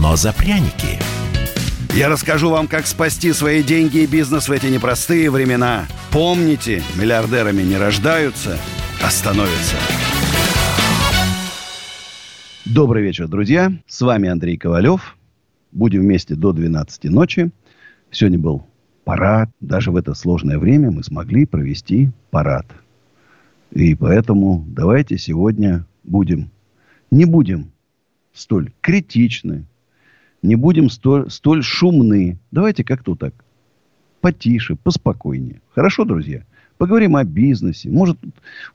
но за пряники. Я расскажу вам, как спасти свои деньги и бизнес в эти непростые времена. Помните, миллиардерами не рождаются, а становятся. Добрый вечер, друзья. С вами Андрей Ковалев. Будем вместе до 12 ночи. Сегодня был парад. Даже в это сложное время мы смогли провести парад. И поэтому давайте сегодня будем, не будем столь критичны, не будем столь, столь шумны. Давайте как-то так. Потише, поспокойнее. Хорошо, друзья? Поговорим о бизнесе. Может,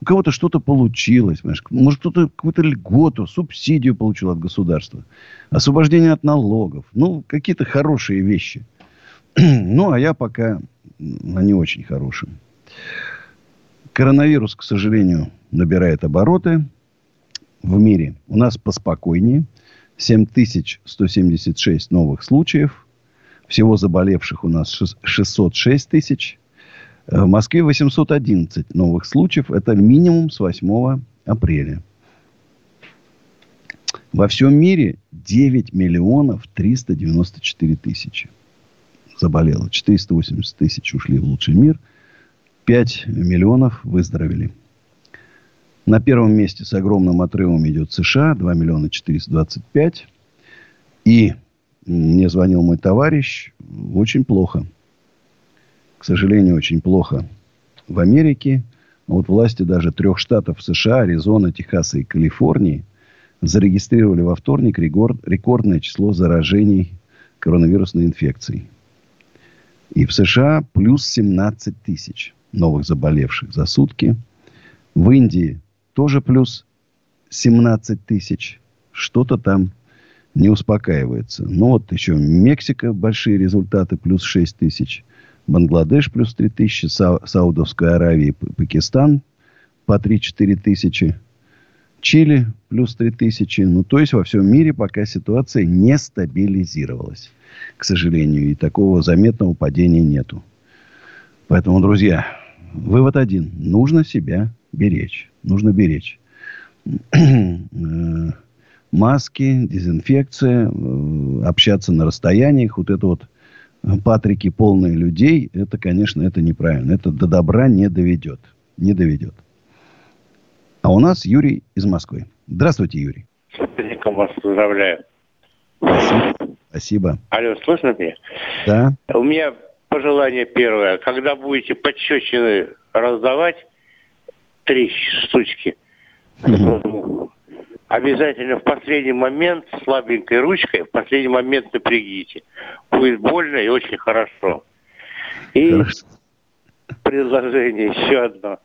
у кого-то что-то получилось. Понимаешь? Может, кто-то какую-то льготу, субсидию получил от государства. Освобождение от налогов. Ну, какие-то хорошие вещи. ну, а я пока на не очень хорошем. Коронавирус, к сожалению, набирает обороты в мире. У нас поспокойнее. 7176 новых случаев. Всего заболевших у нас 606 тысяч. В Москве 811 новых случаев. Это минимум с 8 апреля. Во всем мире 9 миллионов 394 тысячи заболело. 480 тысяч ушли в лучший мир. 5 миллионов выздоровели. На первом месте с огромным отрывом идет США. 2 миллиона 425. И мне звонил мой товарищ. Очень плохо. К сожалению, очень плохо в Америке. Вот власти даже трех штатов США, Аризона, Техаса и Калифорнии зарегистрировали во вторник рекордное число заражений коронавирусной инфекцией. И в США плюс 17 тысяч новых заболевших за сутки. В Индии тоже плюс 17 тысяч. Что-то там не успокаивается. Ну, вот еще Мексика, большие результаты, плюс 6 тысяч. Бангладеш плюс 3 тысячи. Са- Саудовская Аравия, Пакистан по 3-4 тысячи. Чили плюс 3 тысячи. Ну, то есть, во всем мире пока ситуация не стабилизировалась. К сожалению, и такого заметного падения нету. Поэтому, друзья, вывод один. Нужно себя беречь. Нужно беречь. Маски, дезинфекция, э, общаться на расстояниях. Вот это вот патрики полные людей, это, конечно, это неправильно. Это до добра не доведет. Не доведет. А у нас Юрий из Москвы. Здравствуйте, Юрий. С вас поздравляю. Спасибо. Алло, слышно меня? Да. У меня пожелание первое. Когда будете подщечины раздавать, три штучки, угу. обязательно в последний момент слабенькой ручкой, в последний момент напрягите. Будет больно и очень хорошо. И хорошо. предложение еще одно.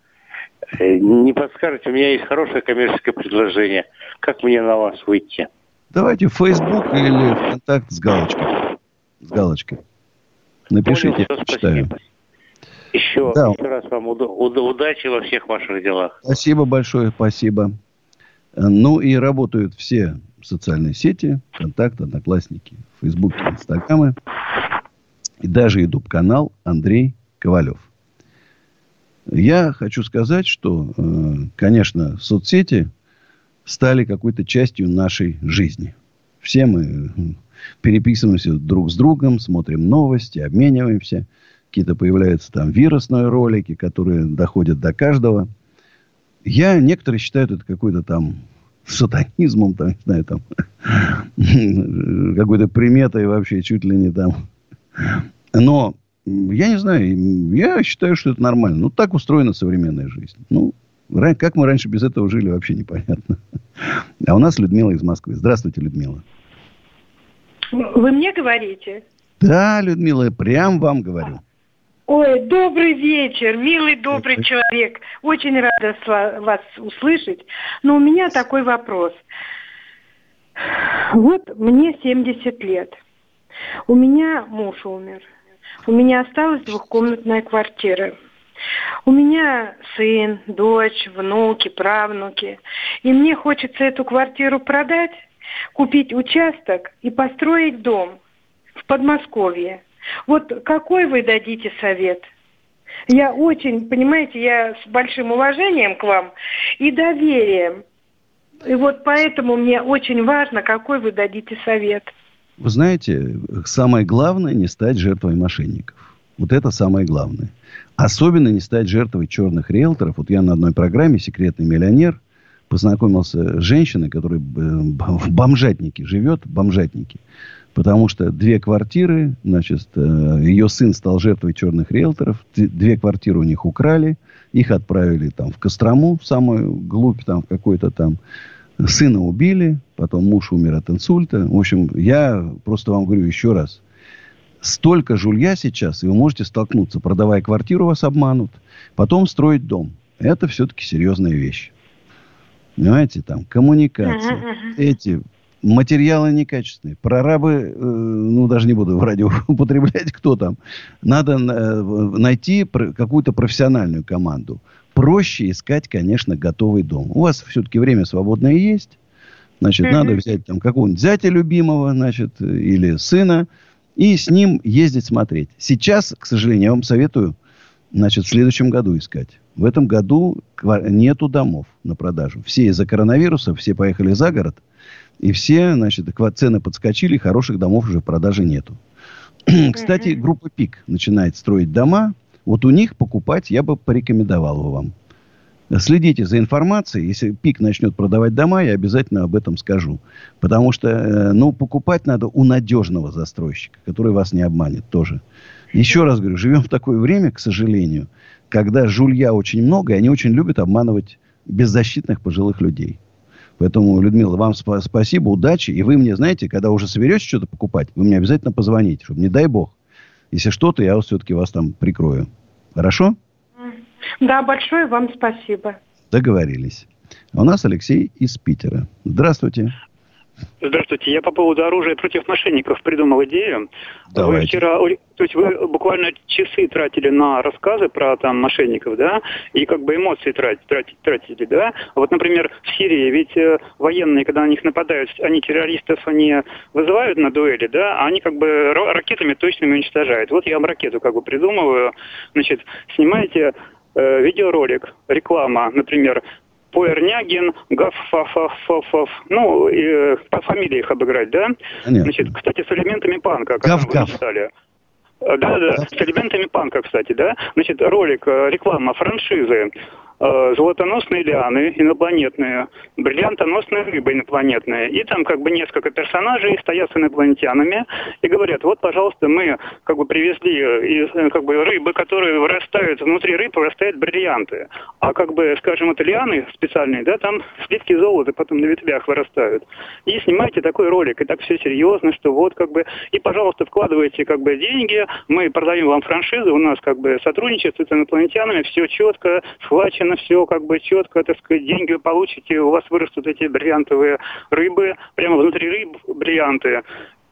Э, не подскажете, у меня есть хорошее коммерческое предложение. Как мне на вас выйти? Давайте в Facebook или ВКонтакт с галочкой. С галочкой. Напишите, Понял, я почитаю. Еще, да. еще раз вам уда- уда- удачи во всех ваших делах. Спасибо большое, спасибо. Ну и работают все социальные сети, контакт, одноклассники, фейсбуке, инстаграмы. И даже YouTube канал Андрей Ковалев. Я хочу сказать, что, э, конечно, соцсети стали какой-то частью нашей жизни. Все мы переписываемся друг с другом, смотрим новости, обмениваемся. Какие-то появляются там вирусные ролики, которые доходят до каждого. Я, некоторые считают это какой-то там сатанизмом, там, не знаю, там, какой-то приметой вообще, чуть ли не там. Но я не знаю, я считаю, что это нормально. Ну, так устроена современная жизнь. Ну, как мы раньше без этого жили, вообще непонятно. А у нас Людмила из Москвы. Здравствуйте, Людмила. Вы мне говорите? Да, Людмила, прям вам говорю. Ой, добрый вечер, милый добрый человек. Очень рада вас услышать. Но у меня такой вопрос. Вот мне 70 лет. У меня муж умер. У меня осталась двухкомнатная квартира. У меня сын, дочь, внуки, правнуки. И мне хочется эту квартиру продать, купить участок и построить дом в Подмосковье. Вот какой вы дадите совет? Я очень, понимаете, я с большим уважением к вам и доверием. И вот поэтому мне очень важно, какой вы дадите совет. Вы знаете, самое главное не стать жертвой мошенников. Вот это самое главное. Особенно не стать жертвой черных риэлторов. Вот я на одной программе «Секретный миллионер» познакомился с женщиной, которая в бомжатнике живет, бомжатнике. Потому что две квартиры, значит, э, ее сын стал жертвой черных риэлторов. Две квартиры у них украли. Их отправили там в Кострому, в самую глубь, там, в какой-то там Сына убили, потом муж умер от инсульта. В общем, я просто вам говорю еще раз. Столько жулья сейчас, и вы можете столкнуться. Продавая квартиру, вас обманут. Потом строить дом. Это все-таки серьезная вещь. Понимаете, там коммуникация, эти материалы некачественные. Прорабы, э, ну, даже не буду в радио употреблять, кто там. Надо э, найти какую-то профессиональную команду проще искать, конечно, готовый дом. У вас все-таки время свободное есть. Значит, mm-hmm. надо взять там какого-нибудь зятя любимого, значит, или сына, и с ним ездить смотреть. Сейчас, к сожалению, я вам советую, значит, в следующем году искать. В этом году нету домов на продажу. Все из-за коронавируса, все поехали за город, и все, значит, цены подскочили, хороших домов уже в продаже нету. Кстати, группа ПИК начинает строить дома, вот у них покупать я бы порекомендовал вам. Следите за информацией. Если ПИК начнет продавать дома, я обязательно об этом скажу. Потому что, э, ну, покупать надо у надежного застройщика, который вас не обманет тоже. Еще раз говорю, живем в такое время, к сожалению, когда жулья очень много, и они очень любят обманывать беззащитных пожилых людей. Поэтому, Людмила, вам сп- спасибо, удачи. И вы мне, знаете, когда уже соберетесь что-то покупать, вы мне обязательно позвоните, чтобы, не дай бог, если что-то, я все-таки вас там прикрою. Хорошо? Да, большое вам спасибо. Договорились. А у нас Алексей из Питера. Здравствуйте. Здравствуйте. Я по поводу оружия против мошенников придумал идею. Давайте. Вы вчера, то есть вы буквально часы тратили на рассказы про там мошенников, да, и как бы эмоции тратить, тратить, тратили, да. Вот, например, в Сирии ведь э, военные, когда на них нападают, они террористов они вызывают на дуэли, да, а они как бы ракетами точными уничтожают. Вот я вам ракету как бы придумываю, значит, снимаете э, видеоролик, реклама, например, Пуэрнягин, Гаффафафаф, ну, и, э, по фамилии их обыграть, да? Понятно. Значит, кстати, с элементами панка, как вы читали. Да, да, с элементами панка, кстати, да. Значит, ролик, э, реклама франшизы Э, золотоносные лианы инопланетные, бриллиантоносные рыбы инопланетные. И там как бы несколько персонажей стоят с инопланетянами и говорят, вот, пожалуйста, мы как бы привезли из, э, как бы рыбы, которые вырастают, внутри рыб вырастают бриллианты. А как бы, скажем, это лианы специальные, да, там слитки золота потом на ветвях вырастают. И снимайте такой ролик, и так все серьезно, что вот как бы, и, пожалуйста, вкладывайте как бы деньги, мы продаем вам франшизу, у нас как бы сотрудничество с инопланетянами, все четко, схвачено рассчитано все как бы четко, так сказать, деньги вы получите, у вас вырастут эти бриллиантовые рыбы, прямо внутри рыб бриллианты.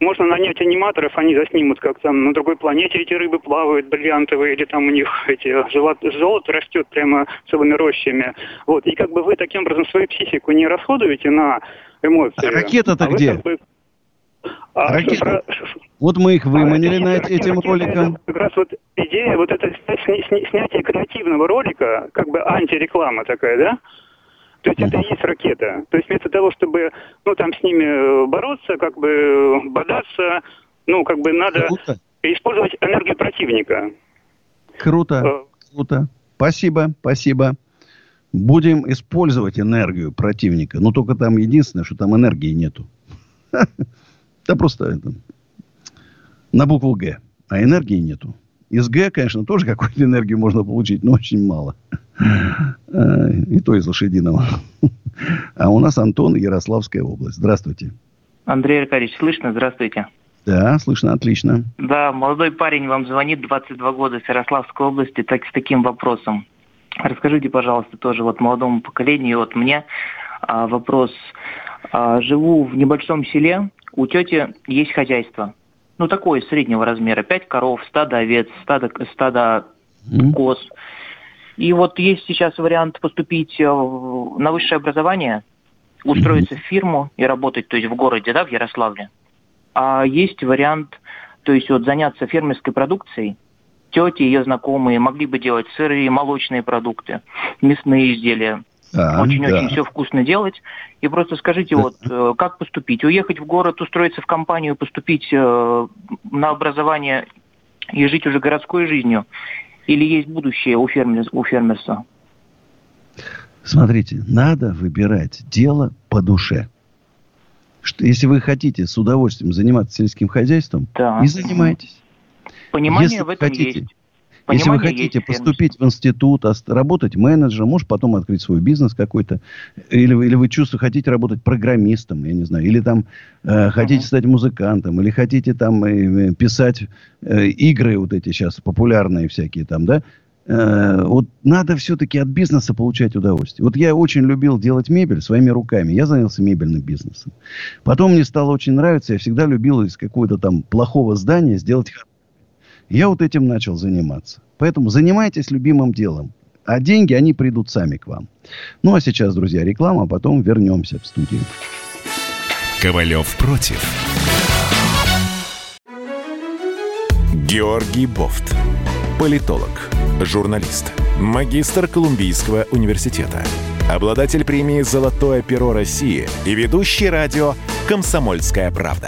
Можно нанять аниматоров, они заснимут, как там на другой планете эти рыбы плавают, бриллиантовые, или там у них эти золото, золото растет прямо целыми рощами. Вот. И как бы вы таким образом свою психику не расходуете на эмоции. А ракета-то а где? Как бы, а, Ракета. Вот мы их выманили а, на этим роликом. Как раз вот идея вот это снятие креативного ролика, как бы антиреклама такая, да? То есть это и есть ракета. То есть вместо того, чтобы, ну, там с ними э, бороться, как бы бодаться, ну, как бы надо круто. использовать энергию противника. Круто, э. круто. Спасибо, спасибо. Будем использовать энергию противника. Но только там единственное, что там энергии нету. Да просто это, на букву Г. А энергии нету. Из Г, конечно, тоже какую-то энергию можно получить, но очень мало. И то из лошадиного. А у нас Антон, Ярославская область. Здравствуйте. Андрей Аркадьевич, слышно? Здравствуйте. Да, слышно, отлично. Да, молодой парень вам звонит, 22 года, с Ярославской области, так, с таким вопросом. Расскажите, пожалуйста, тоже вот молодому поколению, вот мне а, вопрос. А, живу в небольшом селе, у тети есть хозяйство. Ну, такое среднего размера. Пять коров, стадо овец, стадо, стадо коз. И вот есть сейчас вариант поступить э, на высшее образование, устроиться в фирму и работать, то есть в городе, да, в Ярославле. А есть вариант, то есть вот заняться фермерской продукцией. Тети, ее знакомые могли бы делать сырые, молочные продукты, мясные изделия. Очень-очень да. все вкусно делать. И просто скажите, вот э, как поступить? Уехать в город, устроиться в компанию, поступить э, на образование и жить уже городской жизнью? Или есть будущее у, фермер, у фермерства? Смотрите, надо выбирать дело по душе. Что, если вы хотите с удовольствием заниматься сельским хозяйством, да. и занимайтесь. Понимание если в этом хотите, есть. Если вы хотите поступить в институт, работать менеджером, может потом открыть свой бизнес какой-то, или, или вы чувствуете, хотите работать программистом, я не знаю, или там э, хотите uh-huh. стать музыкантом, или хотите там э, писать э, игры вот эти сейчас популярные всякие там, да, э, вот надо все-таки от бизнеса получать удовольствие. Вот я очень любил делать мебель своими руками. Я занялся мебельным бизнесом. Потом мне стало очень нравиться. Я всегда любил из какого-то там плохого здания сделать я вот этим начал заниматься. Поэтому занимайтесь любимым делом. А деньги, они придут сами к вам. Ну, а сейчас, друзья, реклама, а потом вернемся в студию. Ковалев против. Георгий Бофт. Политолог, журналист, магистр Колумбийского университета, обладатель премии «Золотое перо России» и ведущий радио «Комсомольская правда»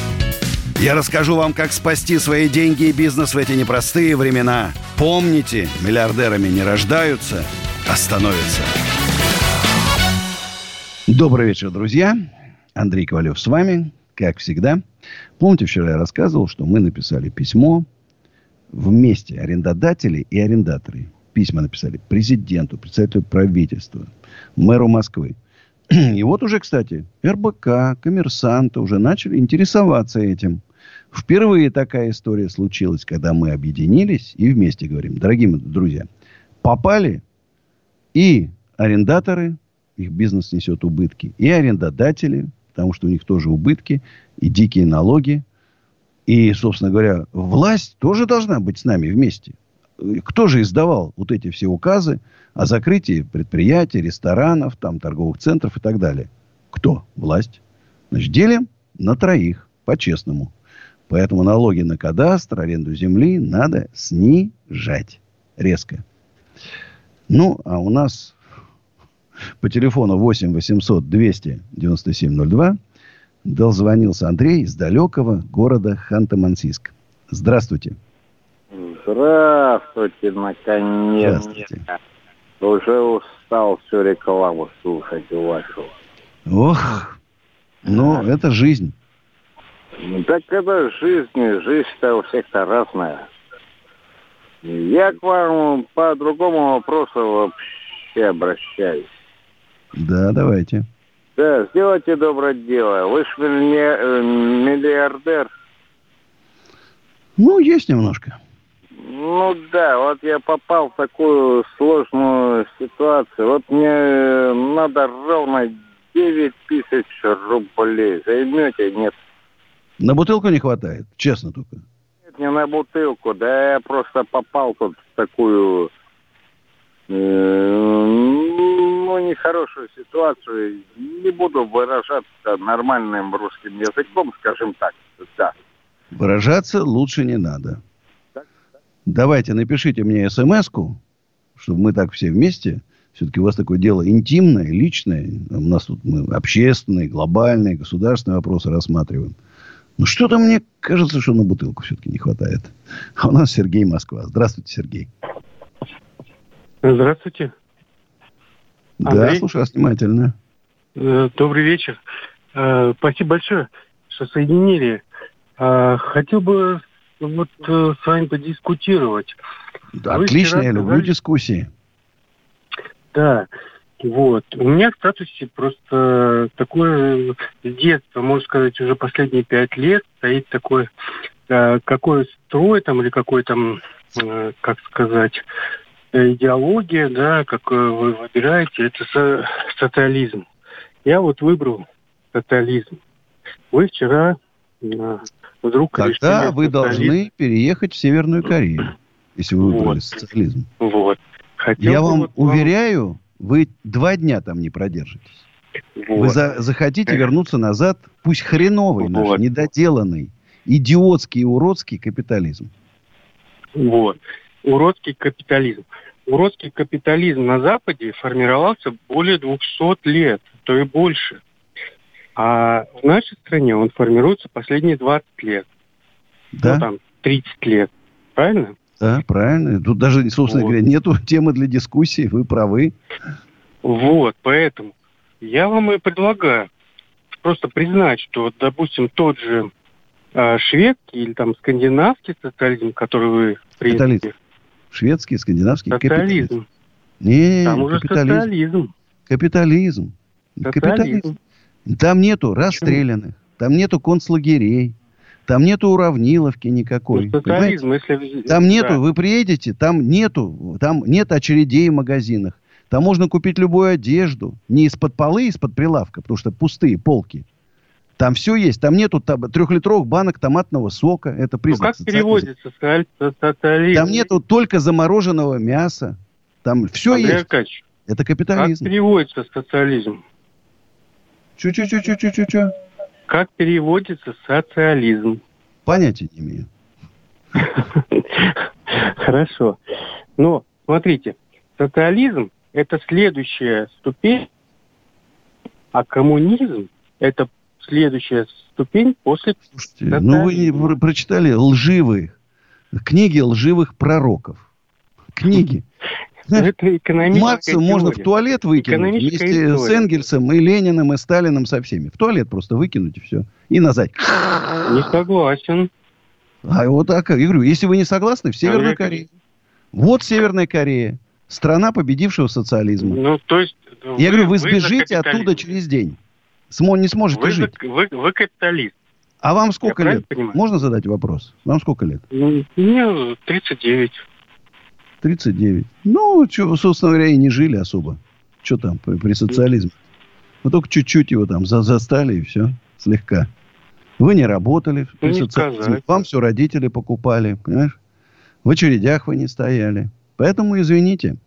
я расскажу вам, как спасти свои деньги и бизнес в эти непростые времена. Помните, миллиардерами не рождаются, а становятся. Добрый вечер, друзья. Андрей Ковалев с вами, как всегда. Помните, вчера я рассказывал, что мы написали письмо вместе арендодатели и арендаторы. Письма написали президенту, председателю правительства, мэру Москвы. И вот уже, кстати, РБК, коммерсанты уже начали интересоваться этим. Впервые такая история случилась, когда мы объединились и вместе говорим, дорогие друзья, попали и арендаторы, их бизнес несет убытки, и арендодатели, потому что у них тоже убытки, и дикие налоги. И, собственно говоря, власть тоже должна быть с нами вместе. Кто же издавал вот эти все указы о закрытии предприятий, ресторанов, там, торговых центров и так далее? Кто? Власть. Значит, делим на троих, по-честному. Поэтому налоги на кадастр, аренду земли надо снижать резко. Ну, а у нас по телефону 8 800 297 02 дозвонился Андрей из далекого города Ханты-Мансийск. Здравствуйте. Здравствуйте, наконец. Здравствуйте. Уже устал всю рекламу слушать вашу. Ох, ну, это жизнь. Так это жизнь, жизнь-то у всех-то разная. Я к вам по другому вопросу вообще обращаюсь. Да, давайте. Да, сделайте доброе дело. Вы же э, миллиардер. Ну, есть немножко. Ну да, вот я попал в такую сложную ситуацию. Вот мне надо ровно 9 тысяч рублей. Займете? Нет. На бутылку не хватает? Честно только. Нет, не на бутылку. Да я просто попал тут в такую э, ну, нехорошую ситуацию. Не буду выражаться нормальным русским языком, скажем так. Да. Выражаться лучше не надо. Так, так. Давайте напишите мне смс-ку, чтобы мы так все вместе. Все-таки у вас такое дело интимное, личное. У нас тут мы общественные, глобальные, государственные вопросы рассматриваем. Ну, что-то мне кажется, что на бутылку все-таки не хватает. А у нас Сергей Москва. Здравствуйте, Сергей. Здравствуйте. Да, Андрей. слушаю вас внимательно. Э, добрый вечер. Э, спасибо большое, что соединили. Э, хотел бы вот с вами подискутировать. Да, отлично, я люблю дискуссии. Да, вот. У меня в статусе просто такое с детства, можно сказать, уже последние пять лет стоит такой, э, какой строй там или какой там, э, как сказать, идеология, да, как вы выбираете, это со социализм. Я вот выбрал социализм. Вы вчера э, вдруг Тогда вы социализм. должны переехать в Северную Корею, если вы выбрали вот. социализм. Вот. Хотел Я вам вот уверяю, вы два дня там не продержитесь. Вот. Вы за, захотите вернуться назад, пусть хреновый вот. наш, недоделанный, идиотский и уродский капитализм. Вот. Уродский капитализм. Уродский капитализм на Западе формировался более 200 лет, то и больше. А в нашей стране он формируется последние 20 лет. Да? Ну, там, 30 лет. Правильно? Да, правильно. Тут даже, собственно вот. говоря, нету темы для дискуссии. Вы правы. Вот, поэтому я вам и предлагаю просто признать, что, допустим, тот же э, шведский или там скандинавский социализм, который вы приняли. Шведский, скандинавский социализм. капитализм. Не, там уже капитализм. социализм. Капитализм. Социализм. Капитализм. Там нету расстрелянных, там нету концлагерей, там нету уравниловки никакой. Ну, социализм, если... Там нету, да. вы приедете, там нету, там нет очередей в магазинах. Там можно купить любую одежду. Не из-под полы, из-под прилавка, потому что пустые полки. Там все есть. Там нету там, трехлитровых банок томатного сока. Это признак ну, как переводится социализм? Там нету только замороженного мяса. Там все Андрей есть. Аркадьевич, это капитализм. Как переводится социализм? Чу-чу-чу-чу-чу-чу. Как переводится социализм? Понятия не имею. Хорошо. Но, смотрите, социализм – это следующая ступень, а коммунизм – это следующая ступень после Слушайте, ну вы прочитали лживые книги лживых пророков. Книги. Это Маркса можно в туалет выкинуть вместе с Энгельсом и Лениным и Сталиным со всеми. В туалет просто выкинуть и все. И назад. Не согласен. А вот так. Я говорю, если вы не согласны, в Северной Корее. Вот Северная Корея. Страна победившего социализма. Ну, то есть... Я вы, говорю, вы сбежите оттуда через день. Смо, не сможете вы, жить. Вы, вы капиталист. А вам сколько лет? Понимаю? Можно задать вопрос? Вам сколько лет? Мне 39. 39. Ну, что, собственно говоря, и не жили особо. Что там при, при социализме? Мы только чуть-чуть его там за, застали и все, слегка. Вы не работали при ну, социализме. Вам все родители покупали, понимаешь? В очередях вы не стояли. Поэтому, извините,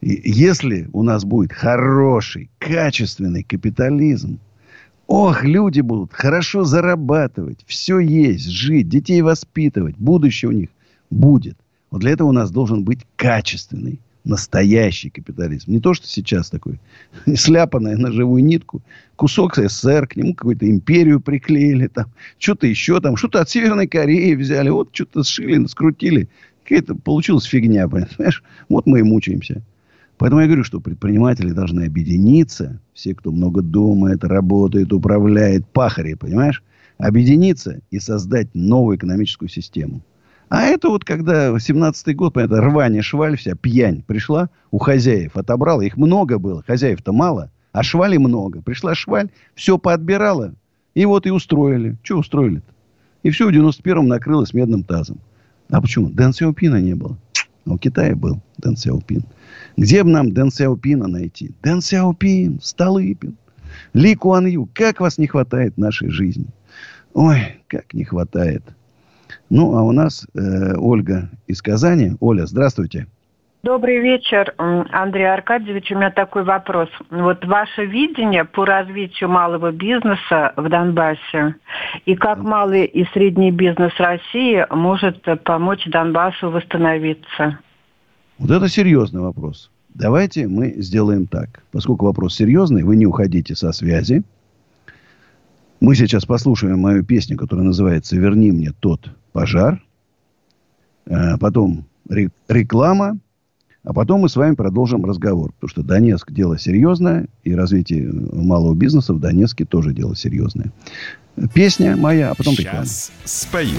если у нас будет хороший, качественный капитализм, ох, люди будут хорошо зарабатывать, все есть, жить, детей воспитывать, будущее у них будет. Вот для этого у нас должен быть качественный, настоящий капитализм. Не то, что сейчас такой, сляпанное на живую нитку, кусок СССР, к нему какую-то империю приклеили, там, что-то еще там, что-то от Северной Кореи взяли, вот что-то сшили, скрутили. Какая-то получилась фигня, понимаешь? Вот мы и мучаемся. Поэтому я говорю, что предприниматели должны объединиться, все, кто много думает, работает, управляет, пахари, понимаешь? Объединиться и создать новую экономическую систему. А это вот когда 17-й год, понятно, рвание, шваль вся, пьянь пришла у хозяев, отобрала. Их много было, хозяев-то мало, а швали много. Пришла шваль, все поотбирала, и вот и устроили. Что устроили-то? И все в 91-м накрылось медным тазом. А почему? Дэн Сяопина не было. А у Китая был Дэн Сяопин. Где бы нам Дэн Сяопина найти? Дэн Сяопин, Столыпин, Ли Куан Ю. Как вас не хватает в нашей жизни? Ой, как не хватает. Ну, а у нас э, Ольга из Казани. Оля, здравствуйте. Добрый вечер, Андрей Аркадьевич. У меня такой вопрос. Вот ваше видение по развитию малого бизнеса в Донбассе и как малый и средний бизнес России может помочь Донбассу восстановиться? Вот это серьезный вопрос. Давайте мы сделаем так. Поскольку вопрос серьезный, вы не уходите со связи. Мы сейчас послушаем мою песню, которая называется «Верни мне тот пожар». Э, потом реклама. А потом мы с вами продолжим разговор. Потому что Донецк дело серьезное. И развитие малого бизнеса в Донецке тоже дело серьезное. Песня моя, а потом реклама. Сейчас спою.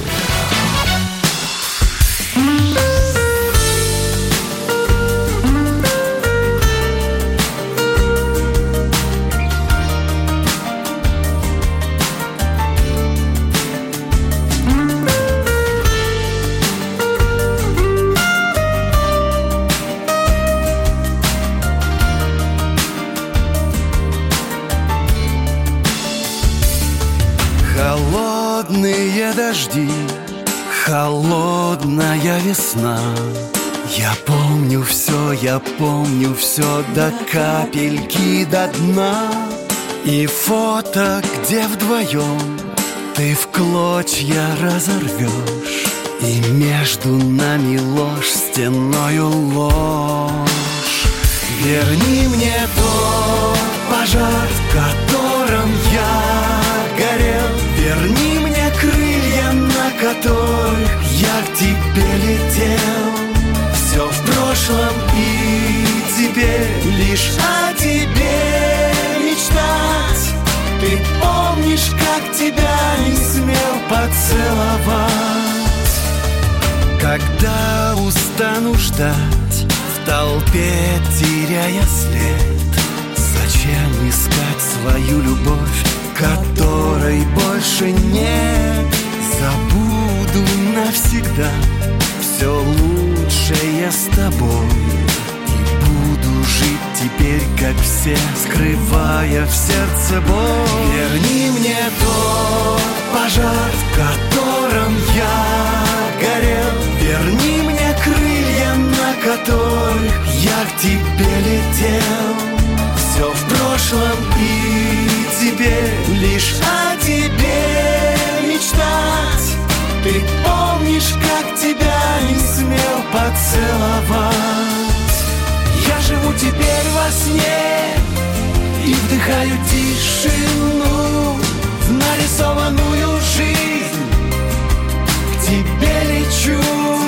Весна. Я помню все, я помню все до капельки до дна. И фото, где вдвоем ты в клочья разорвешь И между нами ложь, стеною ложь. Верни мне тот пожар, в котором я горел. Верни мне крылья, на которых тебе летел Все в прошлом и теперь лишь о тебе мечтать Ты помнишь, как тебя не смел поцеловать Когда устану ждать в толпе, теряя след Зачем искать свою любовь, которой больше нет? Забуду навсегда. Все лучшее с тобой И буду жить теперь, как все, скрывая в сердце боль. Верни мне тот пожар, в котором я горел. Верни мне крылья, на которых я к тебе летел. Все в прошлом и теперь лишь о тебе мечтать Ты помнишь, как тебя не смел поцеловать? Я живу теперь во сне и вдыхаю тишину В нарисованную жизнь. К тебе лечу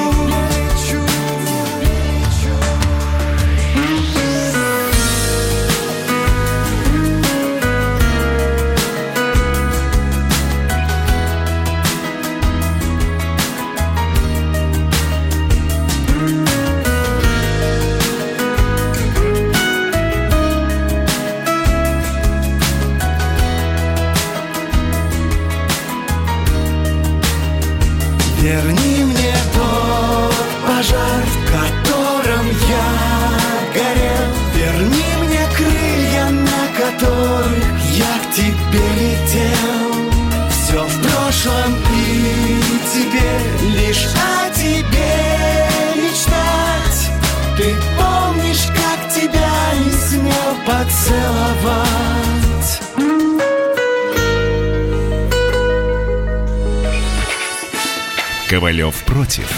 лишь о тебе мечтать Ты помнишь, как тебя не смел поцеловать Ковалев против.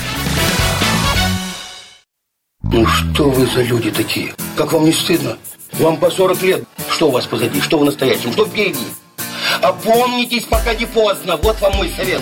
Ну что вы за люди такие? Как вам не стыдно? Вам по 40 лет. Что у вас позади? Что в настоящем? Что впереди? Опомнитесь, пока не поздно. Вот вам мой совет.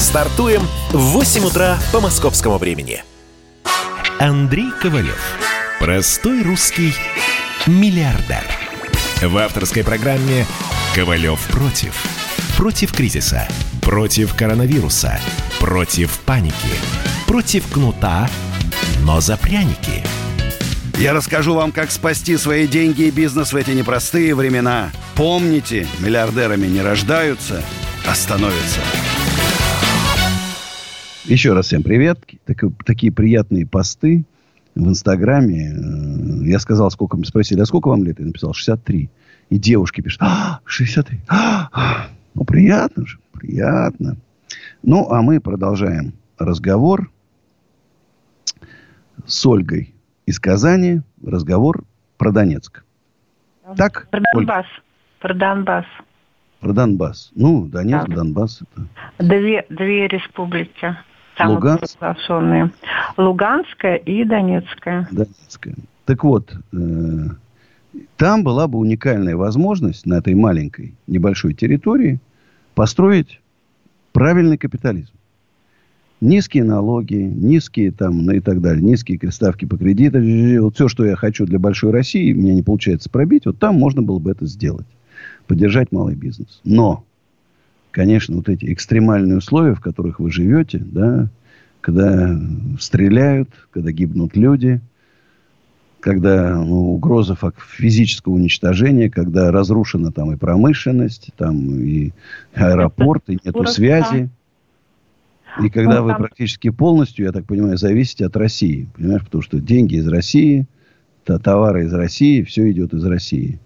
Стартуем в 8 утра по московскому времени. Андрей Ковалев. Простой русский миллиардер. В авторской программе «Ковалев против». Против кризиса. Против коронавируса. Против паники. Против кнута, но за пряники. Я расскажу вам, как спасти свои деньги и бизнес в эти непростые времена. Помните, миллиардерами не рождаются, а становятся. Еще раз всем привет. Так, такие приятные посты в Инстаграме. Э, Я сказал, сколько мне спросили, а сколько вам лет? Я написал 63. И девушки пишут, а, 63. А, ну, приятно же, приятно. Ну, а мы продолжаем разговор с Ольгой из Казани. Разговор про Донецк. Так? Про Донбасс. Про Донбасс. Про Донбасс. Ну, Донецк, да. Донбасс. Это... Две, две республики. Луганск. Луганская и Донецкая. Донецкая. Так вот, э, там была бы уникальная возможность на этой маленькой, небольшой территории построить правильный капитализм. Низкие налоги, низкие там, ну и так далее, низкие ставки по кредитам. Вот все, что я хочу для большой России, мне не получается пробить, вот там можно было бы это сделать. Поддержать малый бизнес. Но, конечно, вот эти экстремальные условия, в которых вы живете, да, когда стреляют, когда гибнут люди, когда ну, угроза физического уничтожения, когда разрушена там и промышленность, там и аэропорт, и нету связи. И когда ну, вы практически полностью, я так понимаю, зависите от России. Понимаешь, потому что деньги из России, товары из России, все идет из России.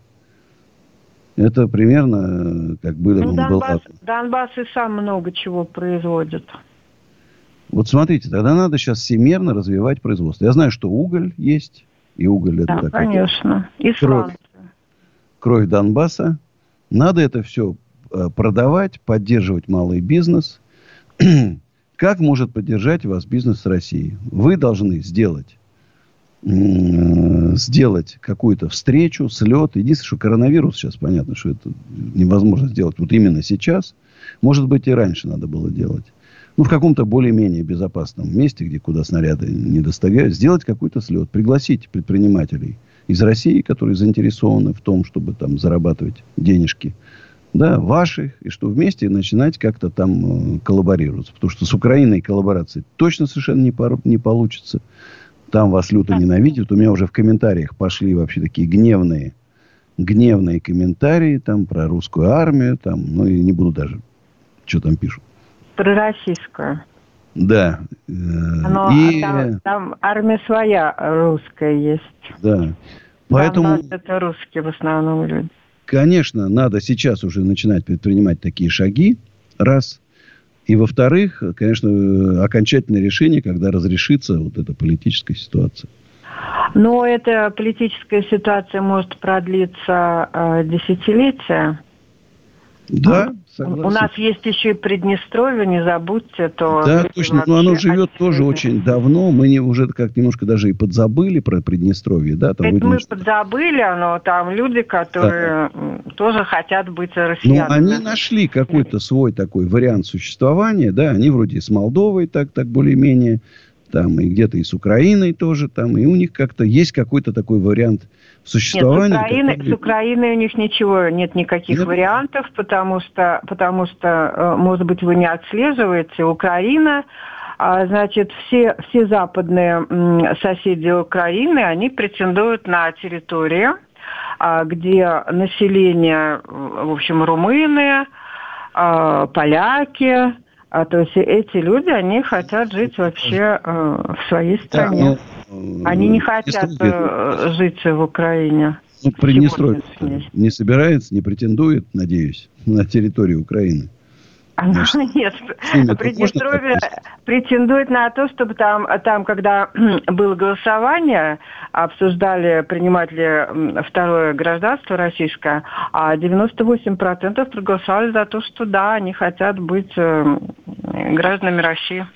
Это примерно как было. Ну, Донбасс. Донбасс и сам много чего производит. Вот смотрите, тогда надо сейчас всемерно развивать производство. Я знаю, что уголь есть, и уголь это да, так. конечно. И кровь, кровь Донбасса. Надо это все э, продавать, поддерживать малый бизнес. Как может поддержать вас бизнес России? Вы должны сделать сделать какую-то встречу, слет. Единственное, что коронавирус сейчас, понятно, что это невозможно сделать вот именно сейчас. Может быть, и раньше надо было делать. Ну, в каком-то более-менее безопасном месте, где куда снаряды не достигают, сделать какой-то слет, пригласить предпринимателей из России, которые заинтересованы в том, чтобы там зарабатывать денежки да, ваших, и что вместе начинать как-то там э, коллаборироваться. Потому что с Украиной коллаборации точно совершенно не, по, не получится. Там вас люто ненавидят. У меня уже в комментариях пошли вообще такие гневные, гневные комментарии там про русскую армию. Там, ну, и не буду даже, что там пишут. Про российскую. Да. Э, Но и... там, там армия своя русская есть. Да. Поэтому... Там это русские в основном люди. Конечно, надо сейчас уже начинать предпринимать такие шаги. Раз. И во-вторых, конечно, окончательное решение, когда разрешится вот эта политическая ситуация. Но эта политическая ситуация может продлиться э, десятилетия. Да, согласен. У нас есть еще и Приднестровье, не забудьте, то... Да, точно, но оно живет отсюда. тоже очень давно. Мы не, уже как немножко даже и подзабыли про Приднестровье, да? Там Это мы что... подзабыли, но там люди, которые да. тоже хотят быть россиянами. Ну, они нашли какой-то свой такой вариант существования, да, они вроде с Молдовой так, так более-менее, там и где-то и с Украиной тоже, там, и у них как-то есть какой-то такой вариант существования. Нет, с, Украины, который... с Украиной у них ничего, нет никаких нет? вариантов, потому что, потому что, э, может быть, вы не отслеживаете, Украина, а, значит, все, все западные соседи Украины, они претендуют на территорию, а, где население, в общем, румыны, а, поляки, а, то есть эти люди, они хотят жить вообще э, в своей стране. Да, ну, они не хотят э, жить в Украине. Ну, Приднестровье не собирается, не претендует, надеюсь, на территорию Украины. Значит, Нет, Приднестровье претендует на то, чтобы там, там, когда было голосование, обсуждали, принимать ли второе гражданство российское, а 98% проголосовали за то, что да, они хотят быть э, гражданами России.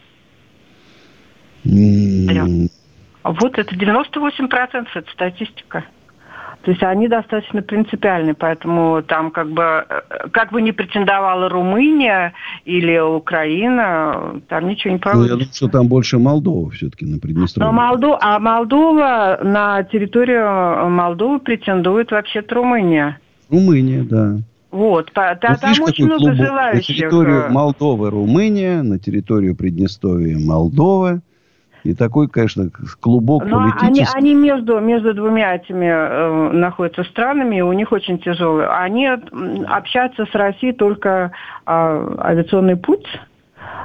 Mm. Вот это 98%, это статистика. То есть они достаточно принципиальны, поэтому там как бы, э, как бы ни претендовала Румыния или Украина, там ничего не получится. Ну, я думаю, что там больше Молдова все-таки на Приднестровье. Но Молдова, а Молдова, на территорию Молдовы претендует вообще-то Румыния. Румыния, да. Вот, по, вот там очень много желающих. На территорию Молдовы Румыния, на территорию Приднестровья Молдова, и такой, конечно, клубок Но политический. Они, они между, между двумя этими э, находятся странами, и у них очень тяжелый. Они общаются с Россией только э, авиационный путь.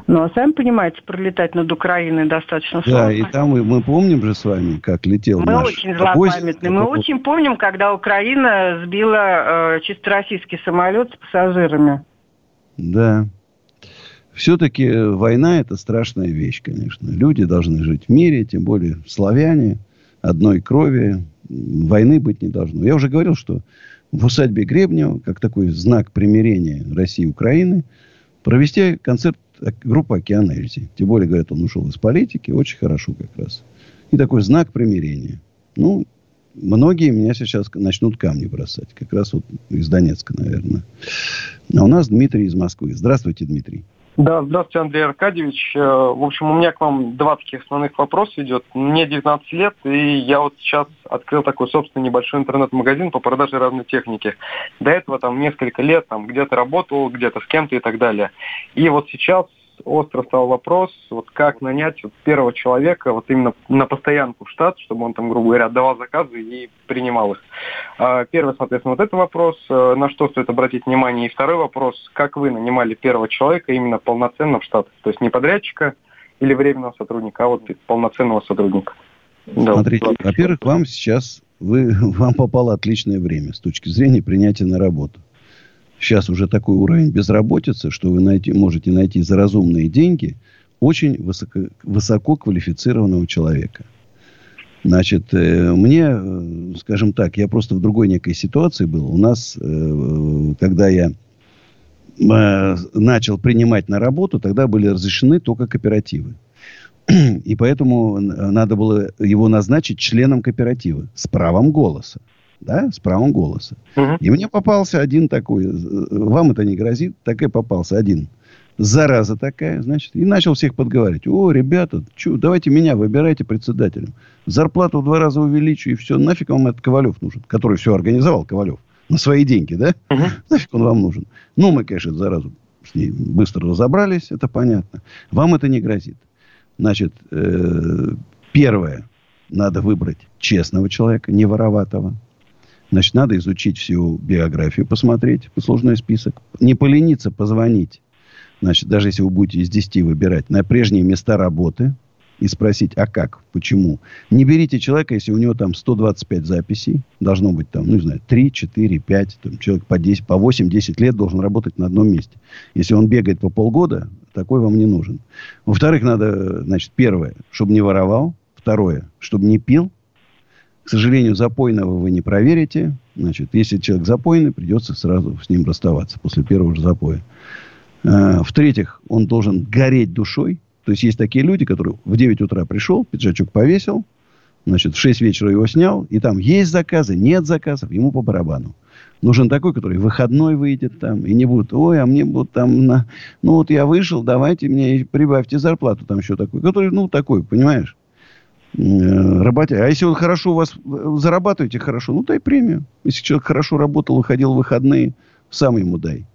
Но сами понимаете, пролетать над Украиной достаточно сложно. Да, и там мы, мы помним же с вами, как летел мы наш... очень злопамятны. Мы очень помним, когда Украина сбила э, чисто российский самолет с пассажирами. Да все-таки война это страшная вещь, конечно. Люди должны жить в мире, тем более славяне, одной крови. Войны быть не должно. Я уже говорил, что в усадьбе Гребнева, как такой знак примирения России и Украины, провести концерт группы «Океан Эльзи». Тем более, говорят, он ушел из политики. Очень хорошо как раз. И такой знак примирения. Ну, многие меня сейчас начнут камни бросать. Как раз вот из Донецка, наверное. А у нас Дмитрий из Москвы. Здравствуйте, Дмитрий. Да, здравствуйте, Андрей Аркадьевич. Э, в общем, у меня к вам два таких основных вопроса идет. Мне 19 лет, и я вот сейчас открыл такой собственный небольшой интернет-магазин по продаже разной техники. До этого там несколько лет там где-то работал, где-то с кем-то и так далее. И вот сейчас остро стал вопрос, вот как нанять вот первого человека вот именно на постоянку в штат, чтобы он там, грубо говоря, отдавал заказы и принимал их. А, первый, соответственно, вот этот вопрос, э, на что стоит обратить внимание. И второй вопрос, как вы нанимали первого человека именно полноценно в штат, то есть не подрядчика или временного сотрудника, а вот полноценного сотрудника. Смотрите, да, во-первых, вам сейчас вы, вам попало отличное время с точки зрения принятия на работу сейчас уже такой уровень безработицы, что вы найти, можете найти за разумные деньги очень высоко, высоко квалифицированного человека. Значит, э, мне, э, скажем так, я просто в другой некой ситуации был. У нас, э, когда я начал принимать на работу, тогда были разрешены только кооперативы. И поэтому надо было его назначить членом кооператива с правом голоса да, с правом голоса. Угу. И мне попался один такой, вам это не грозит, так и попался один. Зараза такая, значит, и начал всех подговаривать. О, ребята, чё, давайте меня выбирайте председателем. Зарплату в два раза увеличу, и все. Нафиг вам этот Ковалев нужен, который все организовал, Ковалев. На свои деньги, да? Угу. Нафиг он вам нужен. Ну, мы, конечно, заразу с ней быстро разобрались, это понятно. Вам это не грозит. Значит, э, первое, надо выбрать честного человека, не вороватого. Значит, надо изучить всю биографию, посмотреть послужной список. Не полениться, позвонить. Значит, даже если вы будете из 10 выбирать на прежние места работы и спросить, а как, почему. Не берите человека, если у него там 125 записей. Должно быть там, ну, не знаю, 3, 4, 5. Там, человек по, 10, по 8-10 лет должен работать на одном месте. Если он бегает по полгода, такой вам не нужен. Во-вторых, надо, значит, первое, чтобы не воровал. Второе, чтобы не пил. К сожалению, запойного вы не проверите. Значит, если человек запойный, придется сразу с ним расставаться после первого же запоя. А, в-третьих, он должен гореть душой. То есть, есть такие люди, которые в 9 утра пришел, пиджачок повесил, значит, в 6 вечера его снял, и там есть заказы, нет заказов, ему по барабану. Нужен такой, который выходной выйдет там, и не будет, ой, а мне будут там, на... ну вот я вышел, давайте мне прибавьте зарплату, там еще такой. Который, ну, такой, понимаешь? Э, работяга. А если он хорошо у вас э, зарабатываете хорошо, ну дай премию. Если человек хорошо работал, выходил в выходные, сам ему дай.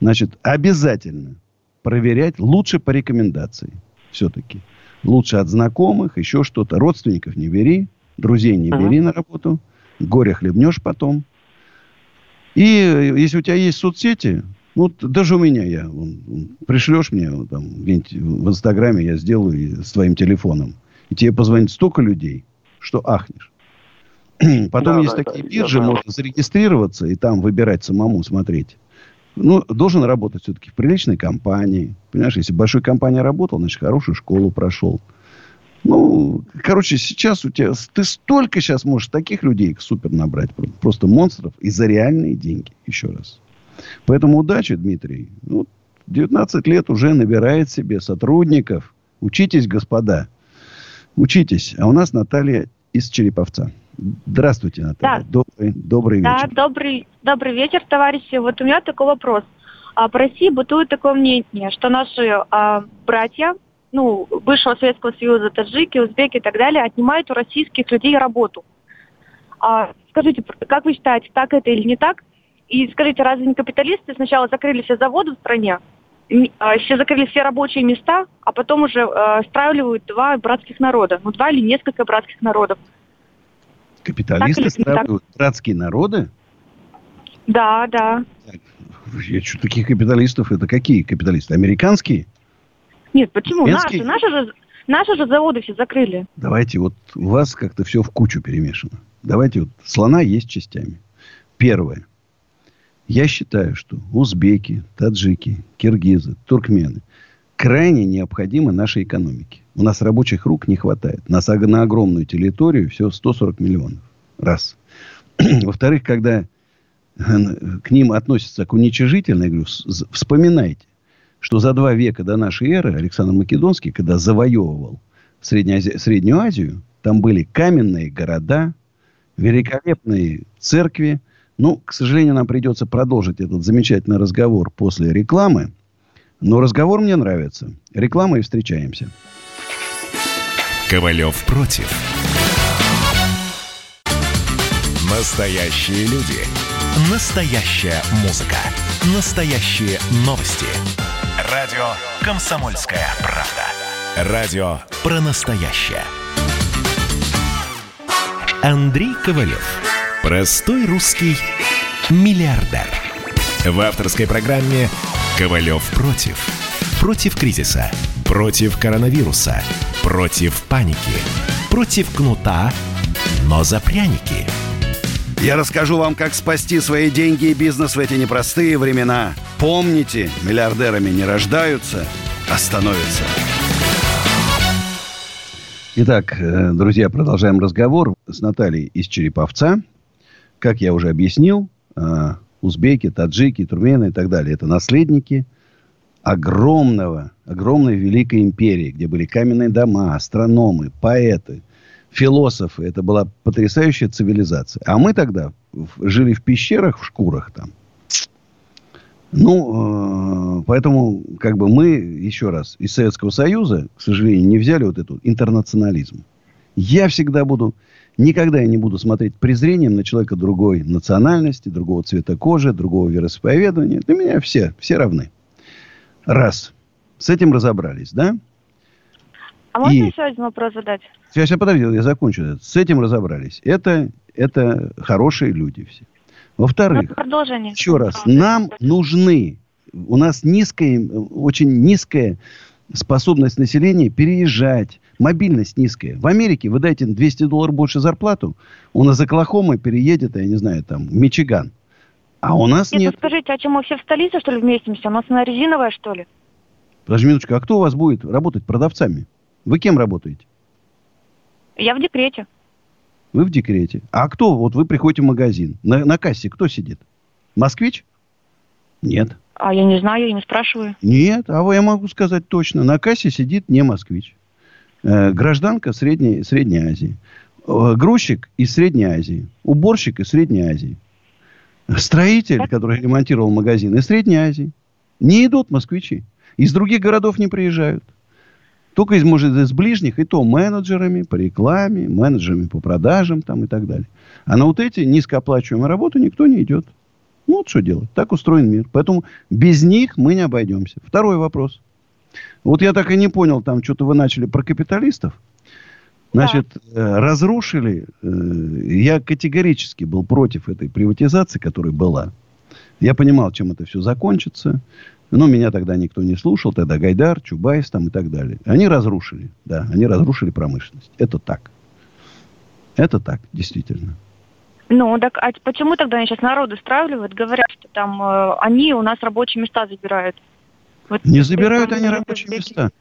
Значит, обязательно проверять лучше по рекомендации. Все-таки. Лучше от знакомых, еще что-то. Родственников не бери, друзей не бери uh-huh. на работу. Горе хлебнешь потом. И э, если у тебя есть соцсети, ну, даже у меня я, он, он, пришлешь мне там, в Инстаграме, я сделаю с твоим телефоном и тебе позвонит столько людей, что ахнешь. Потом да, есть да, такие да, биржи, можно зарегистрироваться и там выбирать самому, смотреть. Ну, должен работать все-таки в приличной компании. Понимаешь, если в большой компании работал, значит, хорошую школу прошел. Ну, короче, сейчас у тебя... Ты столько сейчас можешь таких людей супер набрать. Просто монстров и за реальные деньги. Еще раз. Поэтому удачи, Дмитрий. Ну, 19 лет уже набирает себе сотрудников. Учитесь, господа. Учитесь. А у нас Наталья из Череповца. Здравствуйте, Наталья. Да. Добрый, добрый вечер. Да, добрый, добрый вечер, товарищи. Вот у меня такой вопрос. А по России бытует такое мнение, что наши а, братья, ну, бывшего Советского Союза, таджики, узбеки и так далее, отнимают у российских людей работу. А, скажите, как вы считаете, так это или не так? И скажите, разве не капиталисты сначала закрыли все заводы в стране, все закрыли все рабочие места, а потом уже э, стравливают два братских народа. Ну, два или несколько братских народов. Капиталисты стравливают братские народы? Да, да. Я что, таких капиталистов, это какие капиталисты? Американские? Нет, почему? Наши, наши же, наши же заводы все закрыли. Давайте, вот у вас как-то все в кучу перемешано. Давайте вот, слона есть частями. Первое. Я считаю, что узбеки, таджики, киргизы, туркмены крайне необходимы нашей экономике. У нас рабочих рук не хватает. Нас на огромную территорию всего 140 миллионов. Раз. Во-вторых, когда к ним относятся как уничижительно, я говорю, вспоминайте, что за два века до нашей эры Александр Македонский, когда завоевывал Среднеази... Среднюю Азию, там были каменные города, великолепные церкви. Ну, к сожалению, нам придется продолжить этот замечательный разговор после рекламы. Но разговор мне нравится. Реклама и встречаемся. Ковалев против. Настоящие люди. Настоящая музыка. Настоящие новости. Радио «Комсомольская правда». Радио про настоящее. Андрей Ковалев. Простой русский миллиардер. В авторской программе «Ковалев против». Против кризиса. Против коронавируса. Против паники. Против кнута, но за пряники. Я расскажу вам, как спасти свои деньги и бизнес в эти непростые времена. Помните, миллиардерами не рождаются, а становятся. Итак, э, друзья, продолжаем разговор с Натальей из Череповца. Как я уже объяснил, э, узбеки, таджики, турмены и так далее – это наследники огромного, огромной великой империи, где были каменные дома, астрономы, поэты, философы. Это была потрясающая цивилизация. А мы тогда жили в пещерах, в шкурах там – ну, э, поэтому, как бы мы, еще раз, из Советского Союза, к сожалению, не взяли вот этот интернационализм. Я всегда буду, никогда я не буду смотреть презрением на человека другой национальности, другого цвета кожи, другого вероисповедания. Для меня все, все равны. Раз. С этим разобрались, да? А можно И... еще один вопрос задать? Сейчас, я подожди, я закончу. С этим разобрались. Это, это хорошие люди все. Во-вторых, еще раз, нам нужны, у нас низкая, очень низкая способность населения переезжать, мобильность низкая. В Америке вы дайте 200 долларов больше зарплату, он из Оклахомы переедет, я не знаю, там, в Мичиган. А у нас нет. нет. Скажите, а чем мы все в столице, что ли, вместимся? У нас она резиновая, что ли? Подожди минуточку, а кто у вас будет работать продавцами? Вы кем работаете? Я в декрете. Вы в декрете. А кто? Вот вы приходите в магазин. На, на кассе кто сидит? Москвич? Нет. А я не знаю, я не спрашиваю. Нет, а я могу сказать точно. На кассе сидит не москвич. Э, гражданка Средней, Средней Азии. Э, грузчик из Средней Азии. Уборщик из Средней Азии. Строитель, который ремонтировал магазин из Средней Азии. Не идут москвичи. Из других городов не приезжают. Только из, может, из ближних, и то менеджерами по рекламе, менеджерами по продажам там, и так далее. А на вот эти низкооплачиваемые работы никто не идет. Ну, вот что делать. Так устроен мир. Поэтому без них мы не обойдемся. Второй вопрос. Вот я так и не понял, там что-то вы начали про капиталистов. Значит, да. Э, разрушили. Э, я категорически был против этой приватизации, которая была. Я понимал, чем это все закончится. Но меня тогда никто не слушал. Тогда Гайдар, Чубайс там и так далее. Они разрушили. Да, они разрушили промышленность. Это так. Это так, действительно. Ну, так а почему тогда они сейчас народу стравливают? Говорят, что там э, они у нас рабочие места забирают. Вот не забирают они рабочие места.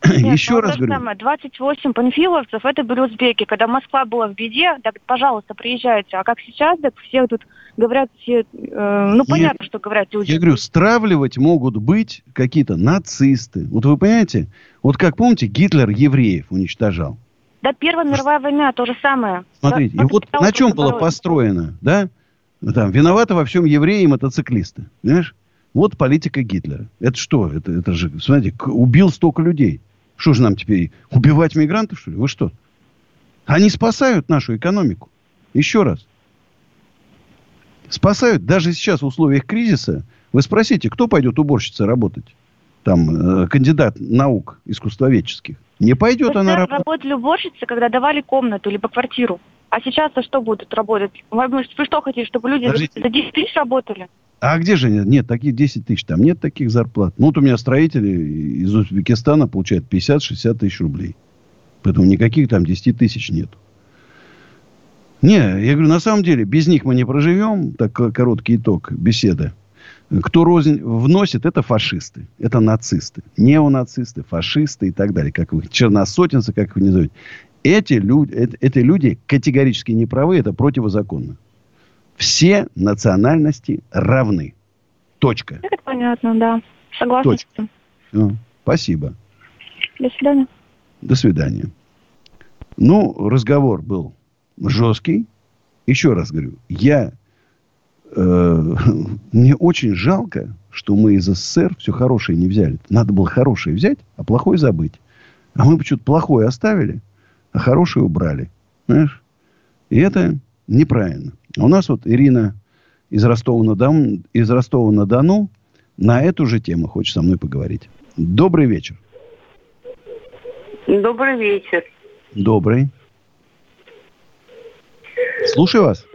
Нет, Еще ну, раз говорю. Самое, 28 панфиловцев, это были узбеки. Когда Москва была в беде, так, пожалуйста, приезжайте. А как сейчас, так все тут говорят, все, э, ну, понятно, что говорят люди. Я говорю, стравливать могут быть какие-то нацисты. Вот вы понимаете? Вот как, помните, Гитлер евреев уничтожал. Да, Первая мировая война, то же самое. Смотрите, да, и вот на чем было построено, да? Там, виноваты во всем евреи и мотоциклисты. Понимаешь? Вот политика Гитлера. Это что? Это, это же, смотрите, убил столько людей. Что же нам теперь, убивать мигрантов, что ли? Вы что? Они спасают нашу экономику. Еще раз. Спасают даже сейчас в условиях кризиса. Вы спросите, кто пойдет уборщица работать? Там, э, кандидат наук искусствоведческих. Не пойдет Вы она работать. работали уборщицы, когда давали комнату либо квартиру. А сейчас-то что будут работать? Вы, вы что хотите, чтобы люди Подождите. за 10 тысяч работали? А где же нет? Нет, таких 10 тысяч. Там нет таких зарплат. Ну, вот у меня строители из Узбекистана получают 50-60 тысяч рублей. Поэтому никаких там 10 тысяч нет. Не, я говорю, на самом деле, без них мы не проживем. Так короткий итог беседы. Кто рознь вносит, это фашисты. Это нацисты. Неонацисты, фашисты и так далее. Как вы, черносотенцы, как вы назовете. Эти люди, эти люди категорически неправы. Это противозаконно. Все национальности равны. Точка. Это понятно, да. Согласна Точка. Все. Спасибо. До свидания. До свидания. Ну, разговор был жесткий. Еще раз говорю, я э, мне очень жалко, что мы из СССР все хорошее не взяли. Надо было хорошее взять, а плохое забыть. А мы почему-то плохое оставили, а хорошее убрали. Понимаешь? И это неправильно. А У нас вот Ирина из Ростова-на-Дону, из Ростова-на-Дону на эту же тему хочет со мной поговорить. Добрый вечер. Добрый вечер. Добрый. Слушаю вас.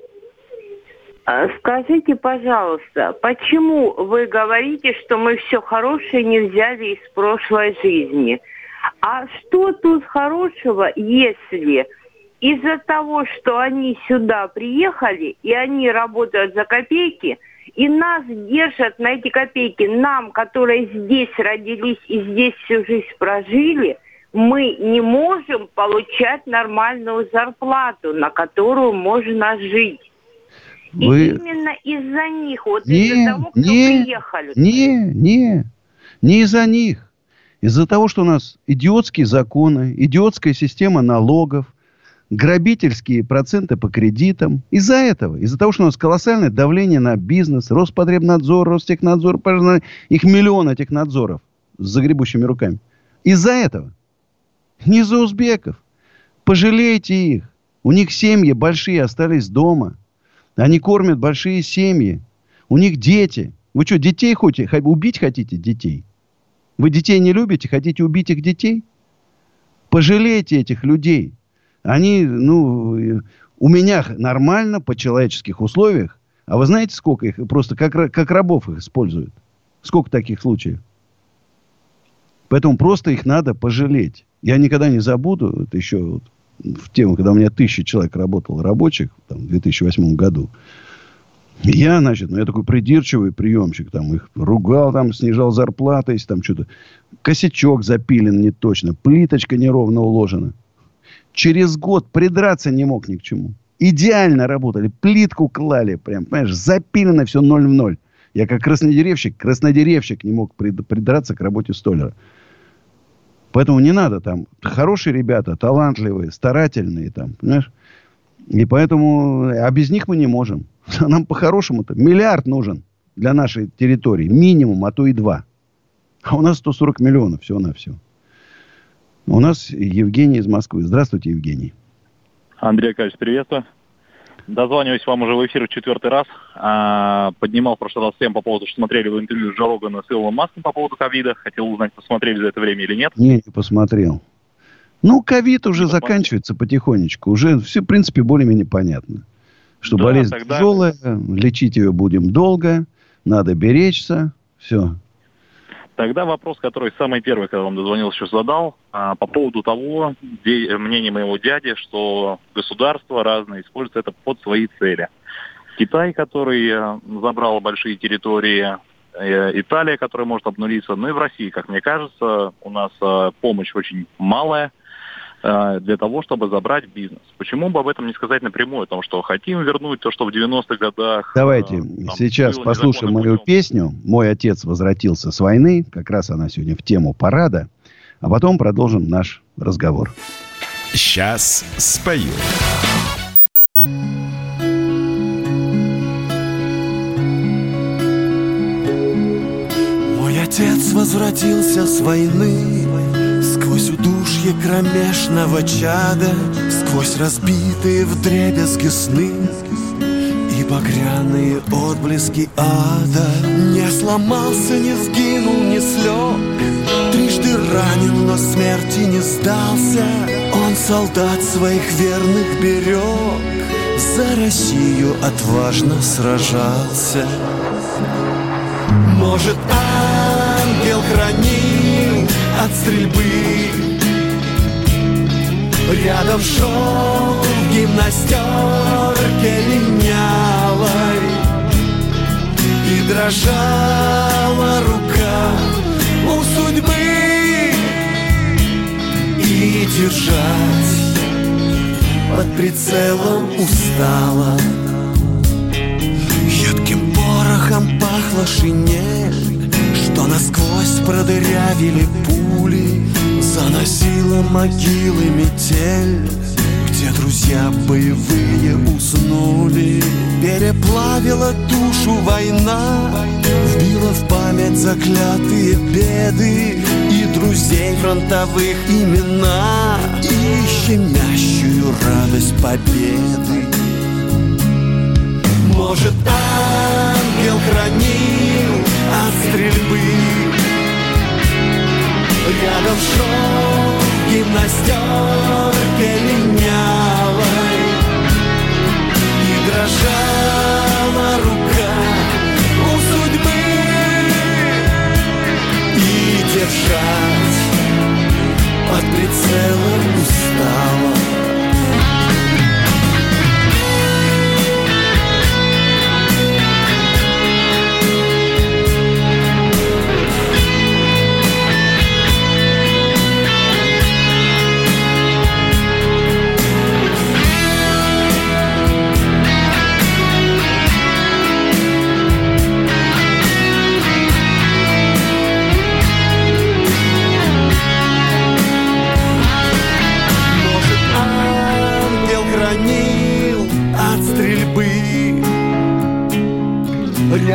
А Скажите, пожалуйста, почему вы говорите, что мы все хорошее не взяли из прошлой жизни? А что тут хорошего, если из-за того, что они сюда приехали, и они работают за копейки, и нас держат на эти копейки, нам, которые здесь родились и здесь всю жизнь прожили, мы не можем получать нормальную зарплату, на которую можно жить. Вы... Именно из-за них, вот Не, из-за того, кто не, приехали. Не, не. Не из-за них. Из-за того, что у нас идиотские законы, идиотская система налогов, грабительские проценты по кредитам. Из-за этого. Из-за того, что у нас колоссальное давление на бизнес, Роспотребнадзор, Ростехнадзор, их миллион этих надзоров с загребущими руками. Из-за этого. Не из-за узбеков. Пожалейте их. У них семьи большие остались дома. Они кормят большие семьи. У них дети. Вы что, детей хотите? Убить хотите детей? Вы детей не любите? Хотите убить их детей? Пожалейте этих людей. Они, ну, у меня нормально, по человеческих условиях. А вы знаете, сколько их, просто как, как рабов их используют? Сколько таких случаев? Поэтому просто их надо пожалеть. Я никогда не забуду, это еще вот в тему, когда у меня тысяча человек работало рабочих, там, в 2008 году. Я, значит, ну, я такой придирчивый приемщик, там, их ругал, там, снижал зарплаты, если там что-то... Косячок запилен не точно, плиточка неровно уложена. Через год придраться не мог ни к чему. Идеально работали, плитку клали, прям, понимаешь, запилено все ноль в ноль. Я как краснодеревщик, краснодеревщик не мог прид- придраться к работе столяра. Поэтому не надо там. Хорошие ребята, талантливые, старательные там, понимаешь? И поэтому, а без них мы не можем. А Нам по-хорошему-то миллиард нужен для нашей территории. Минимум, а то и два. А у нас 140 миллионов всего-навсего. У нас Евгений из Москвы. Здравствуйте, Евгений. Андрей Аркадьевич, приветствую. Дозваниваюсь вам уже в эфир в четвертый раз. А, поднимал в прошлый раз тему по поводу, что смотрели вы интервью с Джорогана с Илоном Маском по поводу ковида. Хотел узнать, посмотрели за это время или нет. Не, не посмотрел. Ну, ковид уже заканчивается потихонечку. Уже все, в принципе, более-менее понятно. Что Да, болезнь тогда- тяжелая, лечить ее будем долго, надо беречься. Все. Тогда вопрос, который самый первый, когда вам дозвонился, еще задал, а, по поводу того, де- мнение моего дяди, что государства разные используют это под свои цели. Китай, который э, забрал большие территории, э, Италия, которая может обнулиться, ну и в России, как мне кажется, у нас э, помощь очень малая э, для того, чтобы забрать бизнес. Почему бы об этом не сказать напрямую, о том, что хотим вернуть то, что в 90-х годах Давайте Э, там сейчас было послушаем мою песню. Мой отец возвратился с войны. Как раз она сегодня в тему парада. А потом продолжим наш разговор. Сейчас спою. Мой отец возвратился с войны Сквозь удушье кромешного чада Сквозь разбитые вдребезги сны И багряные отблески ада. Не сломался, не сгинул, не слег Трижды ранен, но смерти не сдался. Он солдат своих верных берег За Россию отважно сражался. Может, ангел хранил от стрельбы Рядом шел в гимнастерке линялой. И дрожала рука у судьбы. И держать под прицелом устала. Пахла шинель Что насквозь продырявили пули Заносила могилы метель Где друзья боевые уснули. Переплавила душу война Вбила в память заклятые беды И друзей фронтовых имена И щемящую радость победы. Может, ангел хранил от стрельбы Рядом шел гимнастерке линявой И дрожала рука у судьбы. И держать под прицелом устала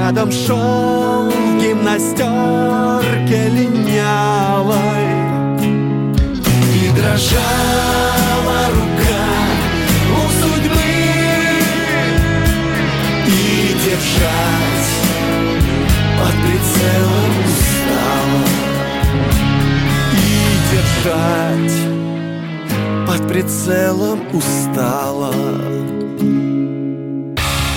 Рядом шел в гимнастерке линявой И дрожала рука у судьбы. И держать под прицелом устала И держать под прицелом устала.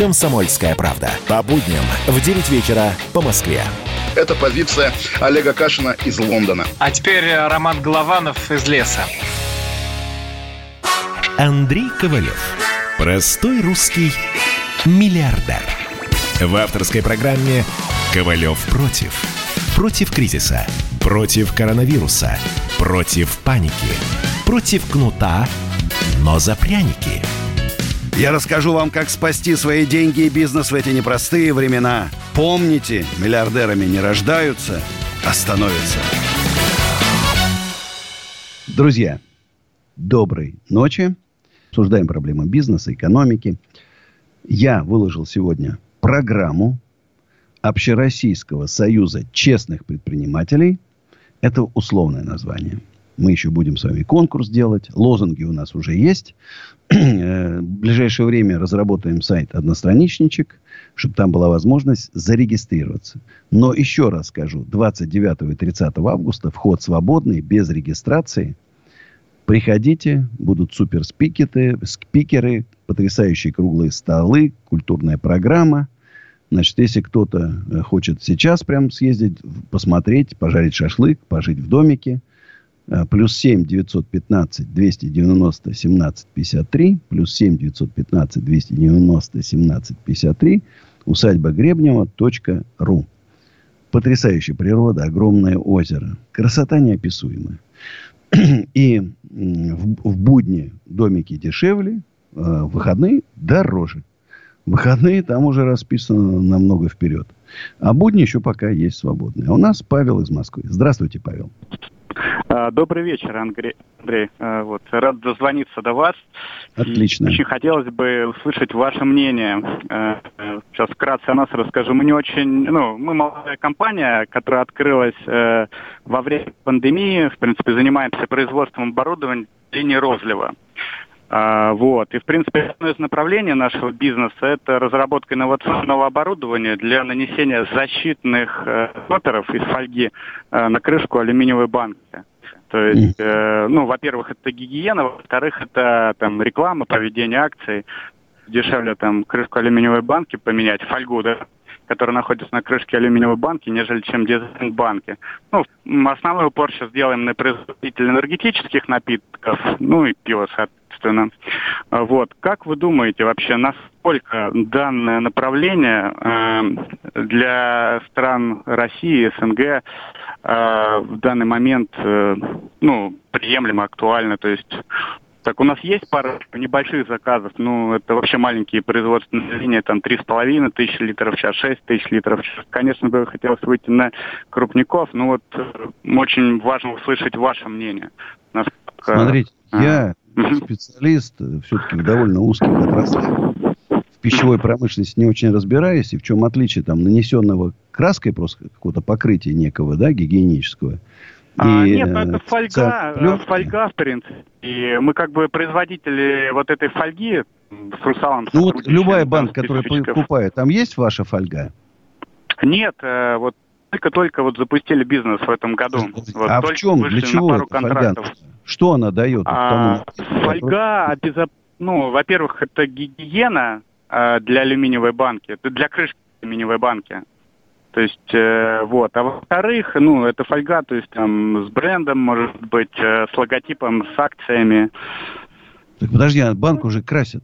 «Комсомольская правда». По будням в 9 вечера по Москве. Это позиция Олега Кашина из Лондона. А теперь э, Роман Голованов из леса. Андрей Ковалев. Простой русский миллиардер. В авторской программе «Ковалев против». Против кризиса. Против коронавируса. Против паники. Против кнута, но за пряники. Я расскажу вам, как спасти свои деньги и бизнес в эти непростые времена. Помните, миллиардерами не рождаются, а становятся. Друзья, доброй ночи. Обсуждаем проблемы бизнеса, экономики. Я выложил сегодня программу Общероссийского союза честных предпринимателей. Это условное название. Мы еще будем с вами конкурс делать. Лозунги у нас уже есть. В ближайшее время разработаем сайт «Одностраничничек», чтобы там была возможность зарегистрироваться. Но еще раз скажу, 29 и 30 августа вход свободный, без регистрации. Приходите, будут суперспикеры, спикеры, потрясающие круглые столы, культурная программа. Значит, если кто-то э, хочет сейчас прям съездить, посмотреть, пожарить шашлык, пожить в домике, э, плюс 7 915 290 17 53, плюс 7 915 290 17 53, усадьба Гребнева.ру. Потрясающая природа, огромное озеро. Красота неописуемая. И в, в будни домики дешевле, э, в выходные дороже. Выходные там уже расписано намного вперед. А будни еще пока есть свободные. А у нас Павел из Москвы. Здравствуйте, Павел. А, Добрый вечер, Андрей. Андрей. А, Вот, рад дозвониться до вас. Отлично. И очень хотелось бы услышать ваше мнение. Э, Сейчас вкратце о нас расскажу. Мы не очень, ну, мы молодая компания, которая открылась э, во время пандемии. В принципе, занимаемся производством оборудования линии розлива. А, Вот. И, в принципе, одно из направлений нашего бизнеса – это разработка инновационного оборудования для нанесения защитных э, топперов из фольги э, на крышку алюминиевой банки. То есть, э, ну, во-первых, это гигиена, во-вторых, это там реклама, проведение акций. Дешевле там крышку алюминиевой банки поменять, фольгу, да, которые находятся на крышке алюминиевой банки, нежели чем дизайн банки. Ну, основной упор сейчас делаем на производитель энергетических напитков, ну и пиво, соответственно. Вот. Как вы думаете вообще, насколько данное направление э, для стран России, СНГ э, в данный момент э, ну, приемлемо, актуально? То есть так, у нас есть пара небольших заказов, ну, это вообще маленькие производственные линии, там, три с половиной тысячи литров в час, шесть тысяч литров в час. Конечно, бы хотелось выйти на крупников, но вот очень важно услышать ваше мнение. Насколько... Смотрите, а. я специалист э, все-таки в довольно узких отраслях. В пищевой промышленности не очень разбираюсь, и в чем отличие там нанесенного краской просто какого-то покрытия некого, да, гигиенического, а, и, нет, ну, это фольга, э, фольга, в принципе. И мы как бы производители вот этой фольги с Русалом... Ну вот любая банка, которая покупает, там есть ваша фольга? Нет, вот только-только вот запустили бизнес в этом году. Вот а в чем, для чего эта фольга? Что она дает? А, фольга, обезоп... ну, во-первых, это гигиена э, для алюминиевой банки, для крышки алюминиевой банки. То есть, э, вот. А во-вторых, ну, это фольга, то есть там с брендом, может быть, э, с логотипом, с акциями. Так подожди, а банку уже красят?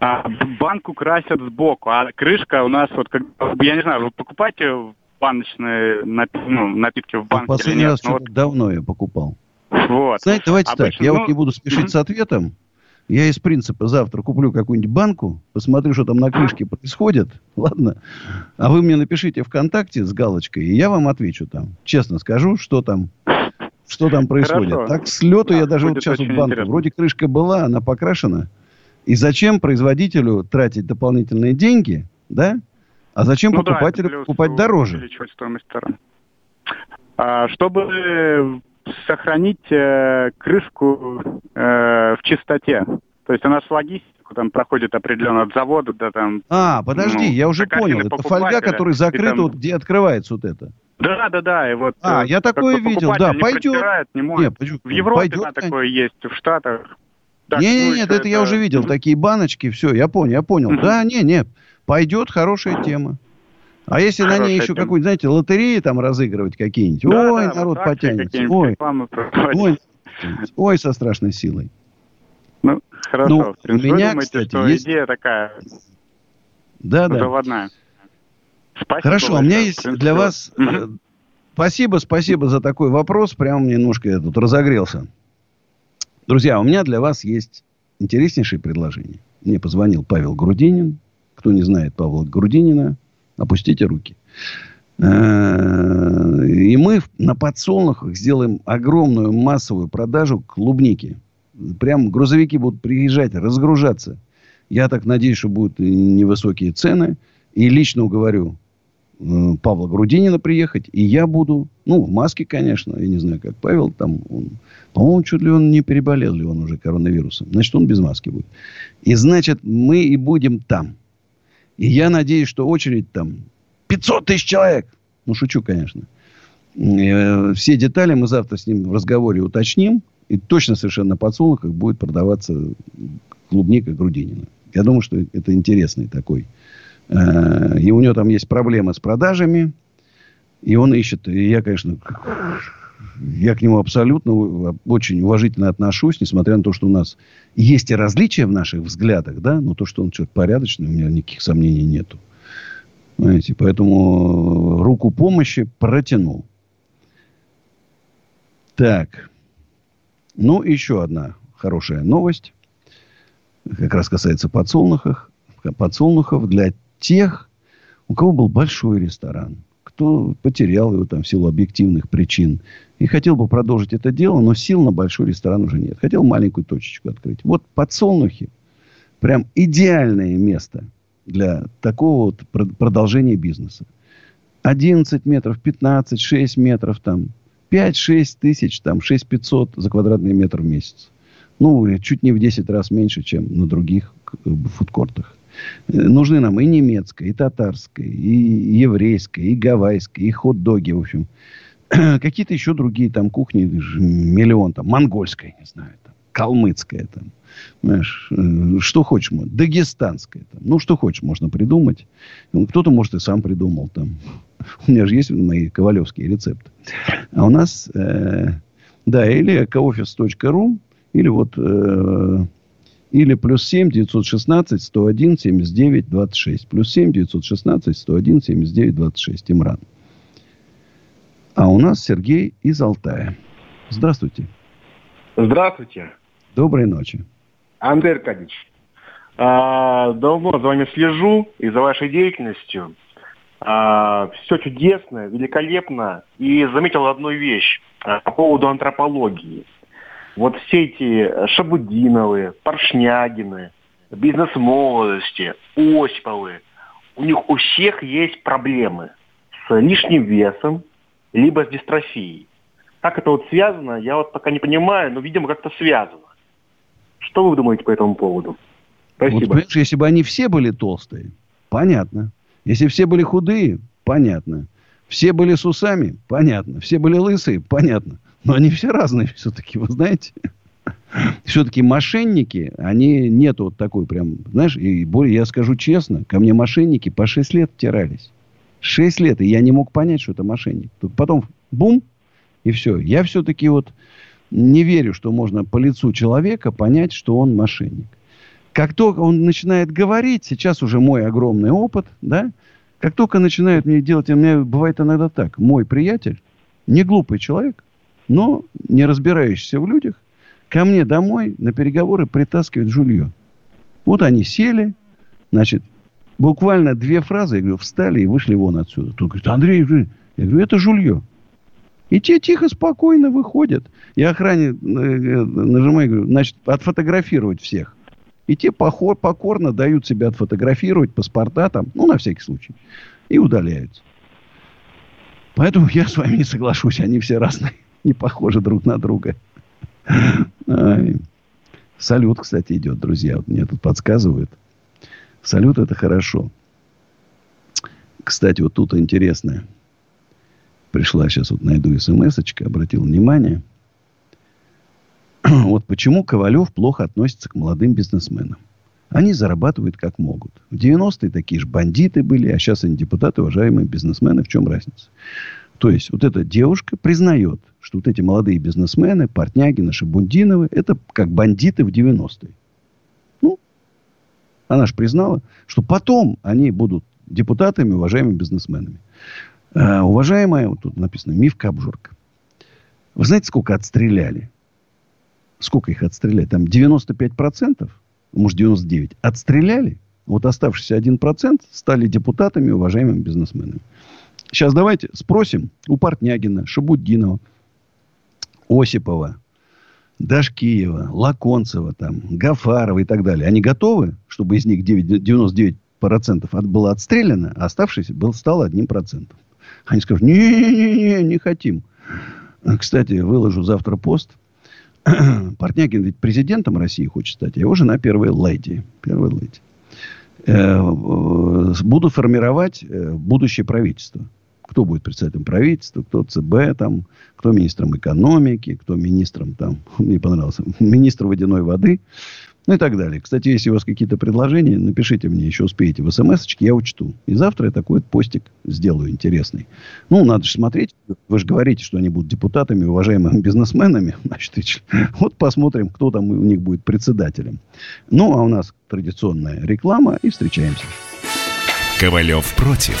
А, банку красят сбоку, а крышка у нас вот, как, я не знаю, вы покупаете баночные напи- ну, напитки в банке Последний или нет? раз ну, вот... давно я покупал. Вот. Знаете, давайте Обычно, так, я ну... вот не буду спешить mm-hmm. с ответом. Я из принципа завтра куплю какую-нибудь банку, посмотрю, что там на крышке происходит, ладно? А вы мне напишите ВКонтакте с галочкой, и я вам отвечу там. Честно скажу, что там, что там происходит. Хорошо. Так с лету да, я даже вот сейчас вот банку, интересно. вроде крышка была, она покрашена. И зачем производителю тратить дополнительные деньги, да? А зачем ну покупателю да, покупать дороже? Стоимость а, чтобы сохранить э, крышку э, в чистоте. То есть у нас логистику там проходит определенно от завода до там... А, подожди, ну, я уже понял. Это фольга, которая закрыта, там... вот, где открывается вот это. Да, да, да. И вот, а, э, я такое видел, да, не пойдет. Не может. Нет, в Европе пойдет, да, такое есть, в Штатах. Так, не, не, нет, это, это я уже видел, такие баночки, все, я понял, я понял. Да, не, не, пойдет хорошая тема. А если Хорошая на ней еще какую-нибудь, знаете, лотереи там разыгрывать какие-нибудь, да, ой, да, народ потянется, ой, ой, ой, со страшной силой. Ну, хорошо. Ну, принципе, меня, думаете, кстати, что есть... идея такая да, да. заводная? Спасибо Хорошо, большое. у меня есть для вас... Угу. Спасибо, спасибо за такой вопрос. Прям немножко я тут разогрелся. Друзья, у меня для вас есть интереснейшее предложение. Мне позвонил Павел Грудинин. Кто не знает Павла Грудинина, Опустите руки. Э, и мы на подсолнухах сделаем огромную массовую продажу клубники. Прям грузовики будут приезжать, разгружаться. Я так надеюсь, что будут невысокие цены. И лично уговорю э, Павла Грудинина приехать. И я буду, ну, в маске, конечно. Я не знаю, как Павел там. Он, по-моему, чуть ли он не переболел ли он уже коронавирусом. Значит, он без маски будет. И значит, мы и будем там. И я надеюсь, что очередь там 500 тысяч человек. Ну, шучу, конечно. Э, все детали мы завтра с ним в разговоре уточним. И точно совершенно на подсолнухах будет продаваться клубника Грудинина. Я думаю, что это интересный такой. Э, и у него там есть проблемы с продажами. И он ищет. И я, конечно, я к нему абсолютно очень уважительно отношусь, несмотря на то, что у нас есть и различия в наших взглядах, да, но то, что он человек порядочный, у меня никаких сомнений нету. Понимаете, поэтому руку помощи протянул. Так. Ну, еще одна хорошая новость. Как раз касается подсолнухов. Подсолнухов для тех, у кого был большой ресторан кто потерял его там в силу объективных причин. И хотел бы продолжить это дело, но сил на большой ресторан уже нет. Хотел маленькую точечку открыть. Вот подсолнухи прям идеальное место для такого вот продолжения бизнеса. 11 метров, 15, 6 метров там. 5-6 тысяч, там, 6 500 за квадратный метр в месяц. Ну, чуть не в 10 раз меньше, чем на других э, фудкортах. Нужны нам и немецкая, и татарская, и еврейская, и гавайская, и хот-доги, в общем. Какие-то еще другие там кухни, миллион там, монгольская, не знаю, там, калмыцкая там. Знаешь, э, что хочешь, дагестанская там. Ну, что хочешь, можно придумать. Ну, кто-то, может, и сам придумал там. У меня же есть мои ковалевские рецепты. А у нас, э, да, или экоофис.ру, или вот, э, или плюс 7 916 101 79 26. Плюс 7 916 101 79 26. Имран. А у нас Сергей из Алтая. Здравствуйте. Здравствуйте. Доброй ночи. Андрей Аркадьевич, а, давно за вами слежу и за вашей деятельностью. А, все чудесно, великолепно. И заметил одну вещь а, по поводу антропологии. Вот все эти Шабудиновы, Поршнягины, бизнес молодости, Осиповы, у них у всех есть проблемы с лишним весом, либо с дистрофией. Как это вот связано, я вот пока не понимаю, но, видимо, как-то связано. Что вы думаете по этому поводу? Спасибо. Вот, понимаешь, если бы они все были толстые, понятно. Если все были худые, понятно. Все были с усами, понятно. Все были лысые, понятно. Но они все разные все-таки, вы знаете. Все-таки мошенники, они нету вот такой прям, знаешь, и более, я скажу честно, ко мне мошенники по 6 лет втирались. 6 лет, и я не мог понять, что это мошенник. Тут потом бум, и все. Я все-таки вот не верю, что можно по лицу человека понять, что он мошенник. Как только он начинает говорить, сейчас уже мой огромный опыт, да, как только начинают мне делать, у меня бывает иногда так, мой приятель, не глупый человек, но не разбирающийся в людях, ко мне домой на переговоры притаскивает жулье. Вот они сели, значит, буквально две фразы, я говорю, встали и вышли вон отсюда. Тут говорит, Андрей, я говорю, это жулье. И те тихо, спокойно выходят. Я охране э, э, нажимаю, говорю, значит, отфотографировать всех. И те похор, покорно дают себя отфотографировать, паспорта там, ну, на всякий случай. И удаляются. Поэтому я с вами не соглашусь. Они все разные, не похожи друг на друга. Салют, кстати, идет, друзья. Вот мне тут подсказывают. Салют это хорошо. Кстати, вот тут интересное. Пришла сейчас, вот найду смс обратил внимание. вот почему Ковалев плохо относится к молодым бизнесменам. Они зарабатывают как могут. В 90-е такие же бандиты были, а сейчас они депутаты, уважаемые бизнесмены. В чем разница? То есть, вот эта девушка признает, что вот эти молодые бизнесмены, Портнягины, Шабундиновы, это как бандиты в 90-е. Она же признала, что потом они будут депутатами, уважаемыми бизнесменами. Э, уважаемая, вот тут написано, Мивка Обжорка. Вы знаете, сколько отстреляли? Сколько их отстреляли? Там 95%, может 99%, отстреляли. Вот оставшийся 1% стали депутатами, уважаемыми бизнесменами. Сейчас давайте спросим у Портнягина, Шабуддинова, Осипова, Дашкиева, Лаконцева, там, Гафарова и так далее, они готовы, чтобы из них 9, 99% от, было отстреляно, а оставшийся был, стал одним процентом? Они скажут, не-не-не, не хотим. Кстати, выложу завтра пост. Портнягин ведь президентом России хочет стать, а его жена первая леди. Первая леди. Э, буду формировать э, будущее правительство кто будет председателем правительства, кто ЦБ, там, кто министром экономики, кто министром, там, мне понравился, министр водяной воды, ну и так далее. Кстати, если у вас какие-то предложения, напишите мне, еще успеете в смс я учту. И завтра я такой вот постик сделаю интересный. Ну, надо же смотреть. Вы же говорите, что они будут депутатами, уважаемыми бизнесменами. Значит, вот посмотрим, кто там у них будет председателем. Ну, а у нас традиционная реклама, и встречаемся. Ковалев против.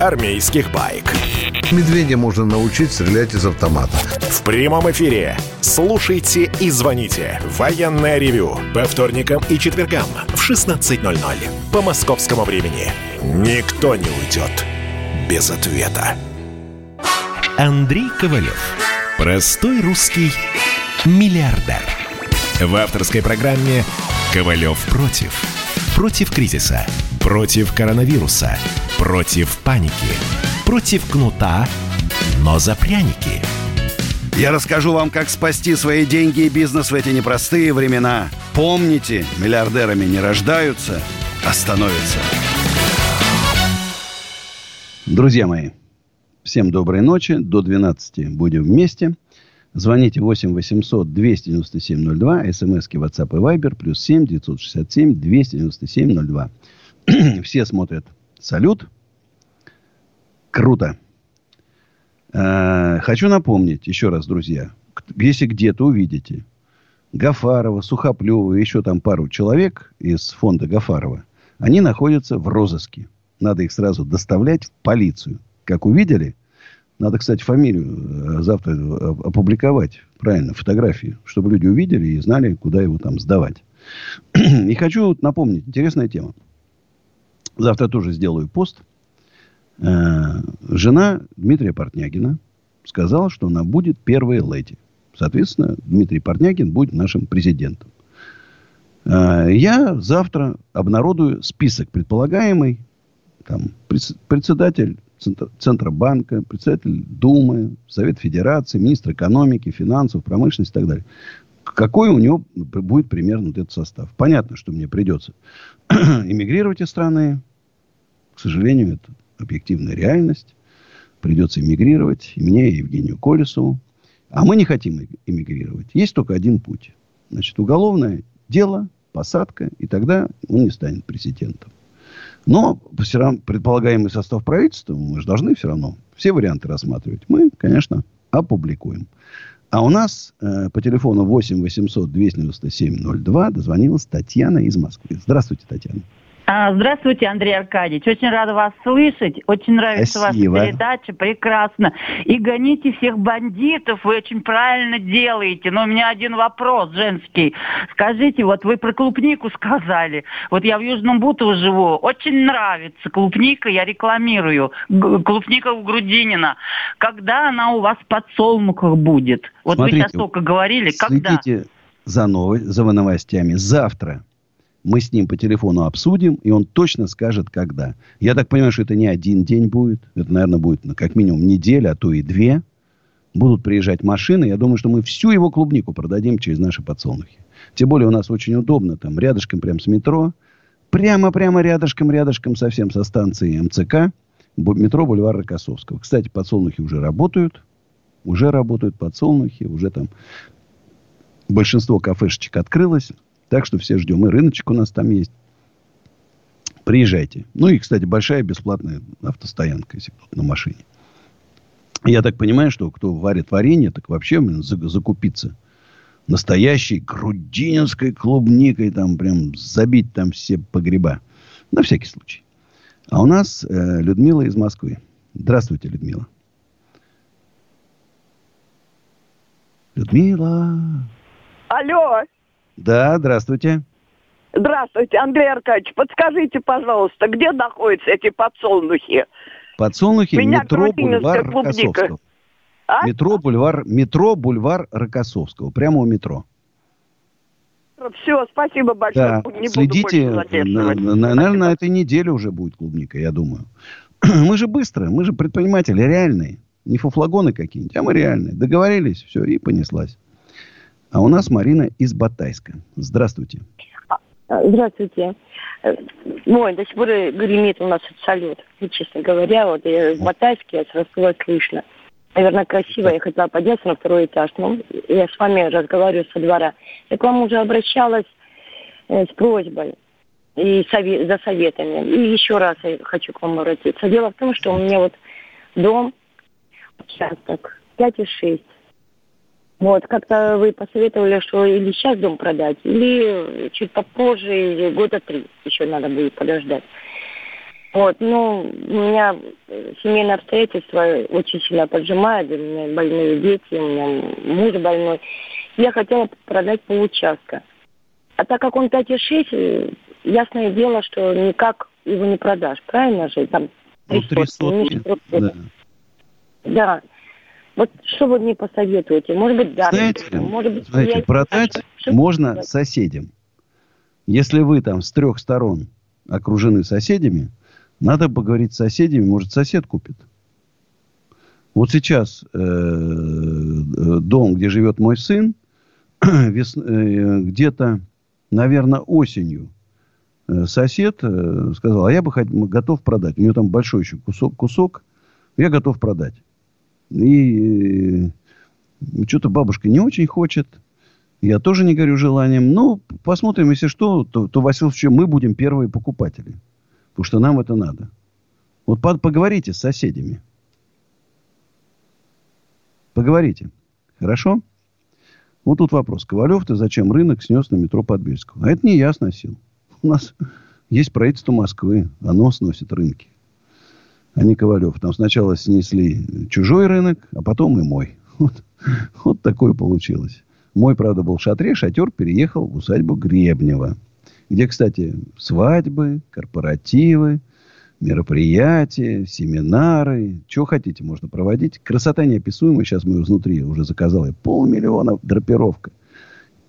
армейских байк. Медведя можно научить стрелять из автомата. В прямом эфире. Слушайте и звоните. Военное ревю. По вторникам и четвергам в 16.00. По московскому времени. Никто не уйдет без ответа. Андрей Ковалев. Простой русский миллиардер. В авторской программе «Ковалев против». Против кризиса, против коронавируса, против паники, против кнута, но за пряники. Я расскажу вам, как спасти свои деньги и бизнес в эти непростые времена. Помните, миллиардерами не рождаются, а становятся. Друзья мои, всем доброй ночи. До 12 будем вместе. Звоните 8 800 297 02. СМСки WhatsApp и Viber. Плюс 7 967 297 02. Все смотрят. Салют. Круто. Э, хочу напомнить еще раз, друзья. Если где-то увидите Гафарова, Сухоплева, еще там пару человек из фонда Гафарова, они находятся в розыске. Надо их сразу доставлять в полицию. Как увидели, надо, кстати, фамилию э, завтра э, опубликовать, правильно, фотографии, чтобы люди увидели и знали, куда его там сдавать. И хочу напомнить, интересная тема. Завтра тоже сделаю пост. Э, жена Дмитрия Портнягина сказала, что она будет первой леди. Соответственно, Дмитрий Портнягин будет нашим президентом. Я завтра обнародую список предполагаемый. Там, председатель Центробанка, председатель Думы, Совет Федерации, министр экономики, финансов, промышленности и так далее. Какой у него будет примерно вот этот состав? Понятно, что мне придется эмигрировать из страны. К сожалению, это объективная реальность. Придется эмигрировать. И мне, и Евгению Колесову. А мы не хотим эмигрировать. Есть только один путь. Значит, уголовное дело, посадка, и тогда он не станет президентом. Но все равно предполагаемый состав правительства мы же должны все равно все варианты рассматривать. Мы, конечно, опубликуем. А у нас э, по телефону 8 800 297 02 дозвонилась Татьяна из Москвы. Здравствуйте, Татьяна. А, здравствуйте, Андрей Аркадьевич. Очень рада вас слышать. Очень нравится Спасибо. ваша передача. Прекрасно. И гоните всех бандитов. Вы очень правильно делаете. Но у меня один вопрос женский. Скажите, вот вы про клубнику сказали. Вот я в Южном Бутово живу. Очень нравится клубника. Я рекламирую. Клубника у Грудинина. Когда она у вас в подсолнухах будет? Вот Смотрите, вы сейчас только говорили. Когда? Следите за, новой, за новостями. Завтра мы с ним по телефону обсудим, и он точно скажет, когда. Я так понимаю, что это не один день будет. Это, наверное, будет ну, как минимум неделя, а то и две. Будут приезжать машины. Я думаю, что мы всю его клубнику продадим через наши подсолнухи. Тем более у нас очень удобно. Там рядышком прям с метро. Прямо-прямо рядышком, рядышком совсем со станции МЦК. Метро Бульвар Рокоссовского. Кстати, подсолнухи уже работают. Уже работают подсолнухи. Уже там большинство кафешечек открылось. Так что все ждем. И рыночек у нас там есть. Приезжайте. Ну и, кстати, большая бесплатная автостоянка, если кто на машине. Я так понимаю, что кто варит варенье, так вообще закупиться настоящей грудининской клубникой, там прям забить там все погреба. На всякий случай. А у нас э, Людмила из Москвы. Здравствуйте, Людмила. Людмила. Алло. Да, здравствуйте. Здравствуйте, Андрей Аркадьевич. Подскажите, пожалуйста, где находятся эти подсолнухи? Подсолнухи Меня метро Бульвар клубника. Рокоссовского. А? Метро Бульвар, метро Бульвар Рокоссовского. Прямо у метро. Все, спасибо большое. Да, Не следите, на- на- наверное, на этой неделе уже будет клубника, я думаю. Мы же быстро, мы же предприниматели реальные. Не фуфлагоны какие-нибудь, а мы реальные. Договорились, все, и понеслась. А у нас Марина из Батайска. Здравствуйте. А, Здравствуйте. Э, Ой, до сих пор э, гремит у нас этот салют. И, честно говоря, вот я в Батайске, я сразу сказала, слышно. Наверное, красиво. Я хотела подняться на второй этаж. Ну, я с вами разговариваю со двора. Я к вам уже обращалась э, с просьбой и за советами. И еще раз я хочу к вам обратиться. Дело в том, что у меня вот дом, участок 5,6. Вот, как-то вы посоветовали, что или сейчас дом продать, или чуть попозже, или года три еще надо будет подождать. Вот, ну, у меня э, семейные обстоятельства очень сильно поджимают, у меня больные дети, у меня муж больной. Я хотела продать получастка. А так как он 5,6, э, ясное дело, что никак его не продашь, правильно же? Там Ну, три три сотни, меньше сотни, трех сотен. да. Да. Вот что вы мне посоветуете? Может быть, да. Знаете, может быть, знаете я- продать Что- можно соседям. Если вы там с трех сторон окружены соседями, надо поговорить с соседями, может, сосед купит. Вот сейчас э, э, дом, где живет мой сын, вес- э, где-то, наверное, осенью э, сосед э, сказал, а я бы хот- готов продать. У него там большой еще кусок, кусок, я готов продать. И э, что-то бабушка не очень хочет. Я тоже не горю желанием. Ну, посмотрим, если что, то, то случае, мы будем первые покупатели. Потому что нам это надо. Вот по- поговорите с соседями. Поговорите. Хорошо? Вот тут вопрос. Ковалев, ты зачем рынок снес на метро Подбельского? А это не я сносил. У нас есть правительство Москвы. Оно сносит рынки. А не Ковалев. Там сначала снесли чужой рынок, а потом и мой. Вот, вот такое получилось. Мой, правда, был в шатре, шатер переехал в усадьбу Гребнева. Где, кстати, свадьбы, корпоративы, мероприятия, семинары. Что хотите, можно проводить. Красота неописуемая. Сейчас мы изнутри уже заказал. я Полмиллиона драпировка.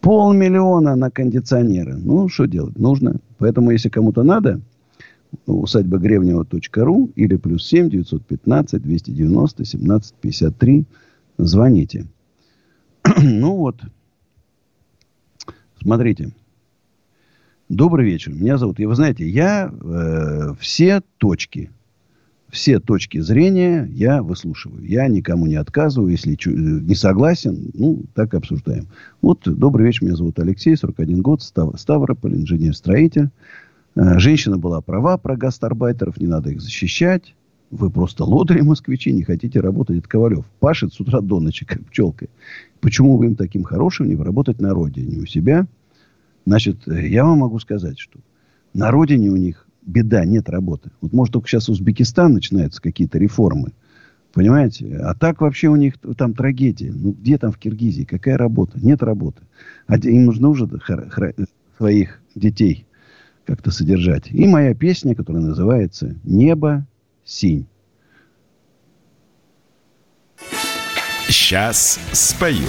Полмиллиона на кондиционеры. Ну, что делать? Нужно. Поэтому, если кому-то надо, усадьба гребнева.ру или плюс 7 915 290 17 53. Звоните. ну вот. Смотрите. Добрый вечер. Меня зовут... И вы знаете, я э, все точки, все точки зрения я выслушиваю. Я никому не отказываю. Если чу- не согласен, ну, так обсуждаем. Вот, добрый вечер. Меня зовут Алексей, 41 год, Став- Ставрополь, инженер-строитель. Э, Женщина была права про гастарбайтеров, не надо их защищать. Вы просто лодыри москвичи, не хотите работать. Это Ковалев. Пашет с утра до ночи, как пчелка. Почему вы им таким хорошим не работать на родине у себя? Значит, э, я вам могу сказать, что на родине у них беда, нет работы. Вот может только сейчас Узбекистан начинаются какие-то реформы. Понимаете? А так вообще у них там трагедия. Ну, где там в Киргизии? Какая работа? Нет работы. А им нужно уже своих детей как-то содержать. И моя песня, которая называется «Небо синь». Сейчас спою.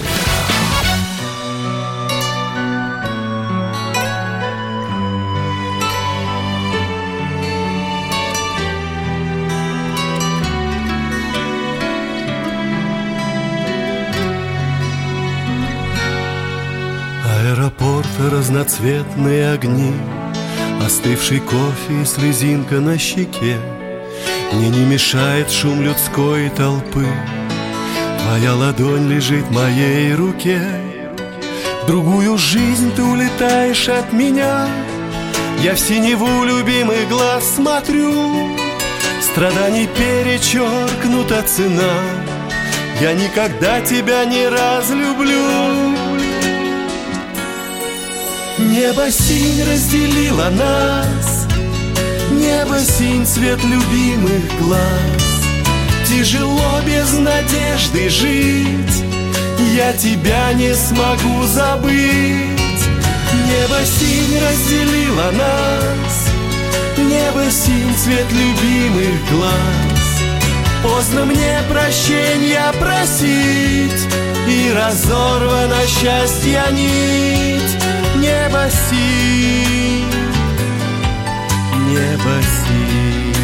Аэропорты, разноцветные огни Остывший кофе и слезинка на щеке. Мне не мешает шум людской толпы. Твоя ладонь лежит в моей руке. Другую жизнь ты улетаешь от меня. Я в синеву любимый глаз смотрю. Страданий перечеркнута цена. Я никогда тебя не разлюблю Небо синь разделило нас. Небо синь цвет любимых глаз. Тяжело без надежды жить. Я тебя не смогу забыть. Небо синь разделило нас. Небо синь цвет любимых глаз. Поздно мне прощения просить. И разорвана счастья нить Небо синь Небо синь.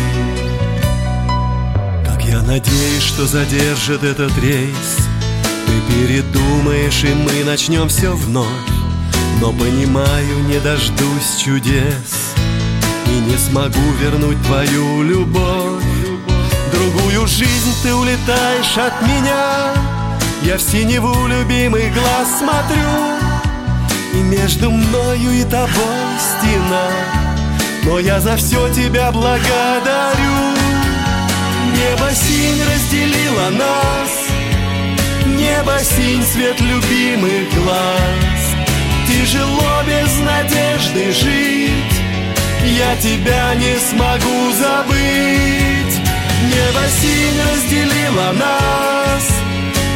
Как я надеюсь, что задержит этот рейс. Ты передумаешь, и мы начнем все вновь. Но понимаю, не дождусь чудес. И не смогу вернуть твою любовь. Другую жизнь ты улетаешь от меня. Я в синеву любимый глаз смотрю между мною и тобой стена. Но я за все тебя благодарю. Небо синь разделило нас. Небо синь цвет любимых глаз. Тяжело без надежды жить. Я тебя не смогу забыть. Небо синь разделило нас.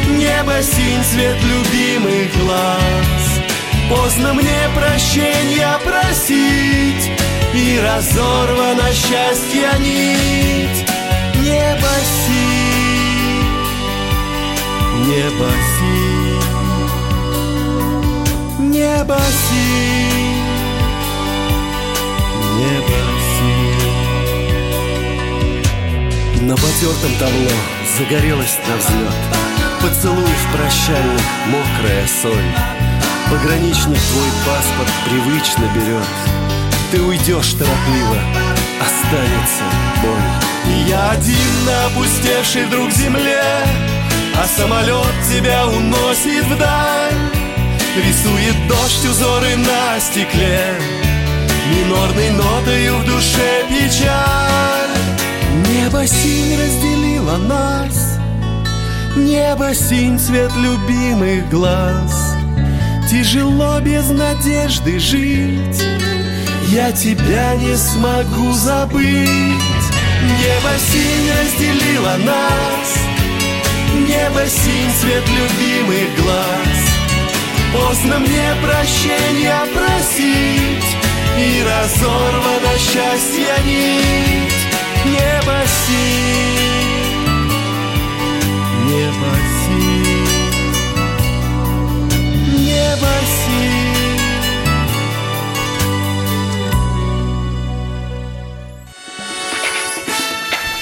Небо синь цвет любимых глаз Поздно мне прощения просить И разорвана счастья нить. Небо синь Небо синь, небо синь, небо синь. На потертом табло загорелась на взлет. Поцелуев прощальных мокрая соль Пограничник твой паспорт привычно берет. Ты уйдешь торопливо, останется боль. И я один на опустевшей вдруг земле А самолет тебя уносит вдаль. Рисует дождь узоры на стекле Минорной нотою в душе печаль. Небо синь разделило нас Небо синь цвет любимых глаз Тяжело без надежды жить. Я тебя не смогу забыть. Небо синь разделило нас. Небо синь цвет любимых глаз. Поздно мне прощения просить И разорвана счастья нить. Небо синь. Небо синь Синь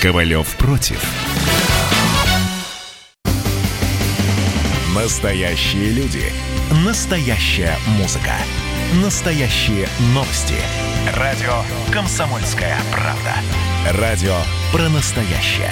Ковалев против. Настоящие люди. Настоящая музыка. Настоящие новости. Радио «Комсомольская правда». Радио про настоящее.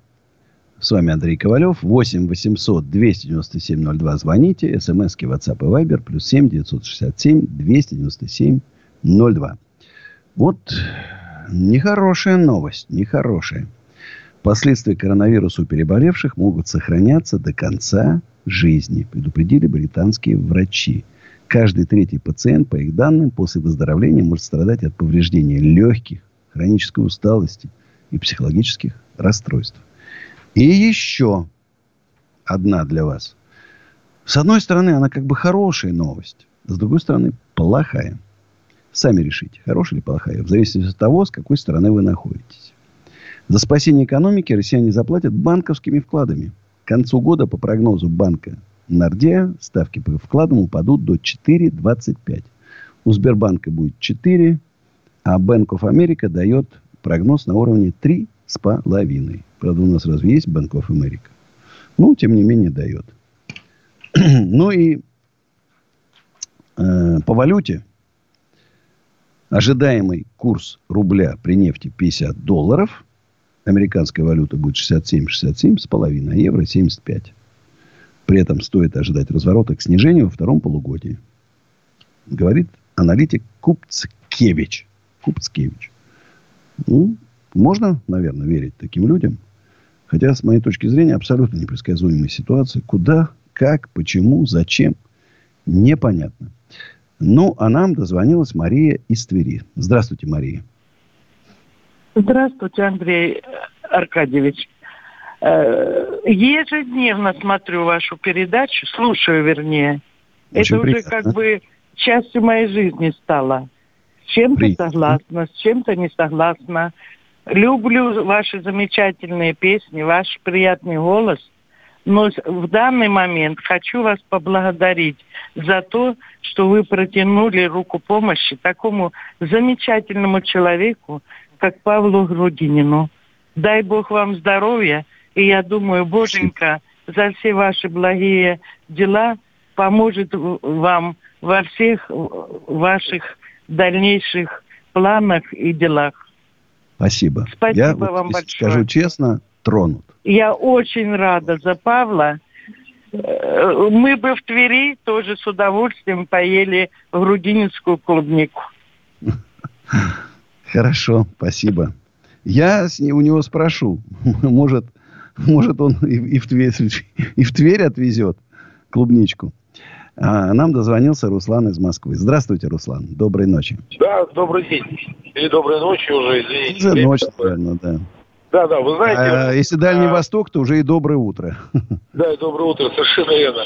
С вами Андрей Ковалев. 8 800 297 02. Звоните. СМСки WhatsApp и Viber. Плюс 7 967 297 02. Вот нехорошая новость. Нехорошая. Последствия коронавируса у переболевших могут сохраняться до конца жизни, предупредили британские врачи. Каждый третий пациент, по их данным, после выздоровления может страдать от повреждения легких, хронической усталости и психологических расстройств. И еще одна для вас. С одной стороны, она как бы хорошая новость, с другой стороны, плохая. Сами решите, хорошая или плохая, в зависимости от того, с какой стороны вы находитесь. За спасение экономики россияне заплатят банковскими вкладами. К концу года, по прогнозу банка Нордея, ставки по вкладам упадут до 4,25. У Сбербанка будет 4, а Bank of America дает прогноз на уровне 3,5. Правда, у нас разве есть of America? Ну, тем не менее, дает. ну и э, по валюте ожидаемый курс рубля при нефти 50 долларов. Американская валюта будет 67-67 с половиной, а евро 75. При этом стоит ожидать разворота к снижению во втором полугодии. Говорит аналитик Купцкевич. Купцкевич. Ну, можно, наверное, верить таким людям. Хотя, с моей точки зрения, абсолютно непредсказуемая ситуация. Куда, как, почему, зачем, непонятно. Ну, а нам дозвонилась Мария из Твери. Здравствуйте, Мария. Здравствуйте, Андрей Аркадьевич. Э, Ежедневно смотрю вашу передачу, слушаю, вернее. Очень Это уже приятно. как бы частью моей жизни стало. С чем-то согласна, с чем-то не согласна. Люблю ваши замечательные песни, ваш приятный голос. Но в данный момент хочу вас поблагодарить за то, что вы протянули руку помощи такому замечательному человеку, как Павлу Грудинину. Дай Бог вам здоровья, и я думаю, Боженька за все ваши благие дела поможет вам во всех ваших дальнейших планах и делах. Спасибо. Спасибо Я вот, вам если большое. скажу честно, тронут. Я очень рада за Павла. Э, Мы бы в Твери тоже с удовольствием поели грудининскую клубнику. Хорошо, спасибо. Я с, у него спрошу. Может, может он и, и, в Тверь, и в Тверь отвезет клубничку. А нам дозвонился Руслан из Москвы. Здравствуйте, Руслан. Доброй ночи. Да, добрый день. Или доброй ночи уже, извините. Уже ночь, наверное, да. Да, да, вы знаете... А, если Дальний а... Восток, то уже и доброе утро. Да, и доброе утро, совершенно верно.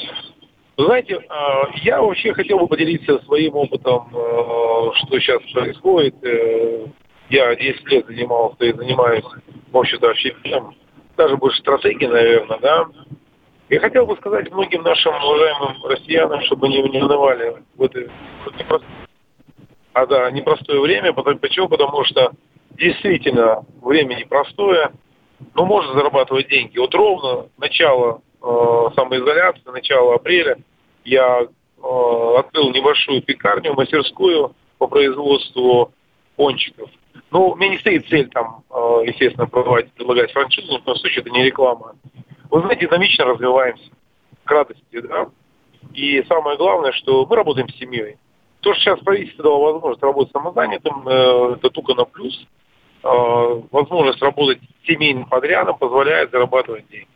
Вы знаете, а, я вообще хотел бы поделиться своим опытом, а, что сейчас происходит. Э, я 10 лет занимался и занимаюсь, в общем-то, вообще даже больше стратегией, наверное, да. Я хотел бы сказать многим нашим уважаемым россиянам, чтобы они не унывали в это непростое, а да, непростое время. Почему? Потому что действительно время непростое, но можно зарабатывать деньги. Вот ровно начало э, самоизоляции, начало апреля я э, открыл небольшую пекарню, мастерскую по производству пончиков. Ну, у меня не стоит цель там, э, естественно, продавать, предлагать франшизу, но в случае это не реклама. Знаете, динамично развиваемся к радости, да? И самое главное, что мы работаем с семьей. То, что сейчас правительство дало возможность работать самозанятым, э, это только на плюс. Э, возможность работать семейным подрядом позволяет зарабатывать деньги.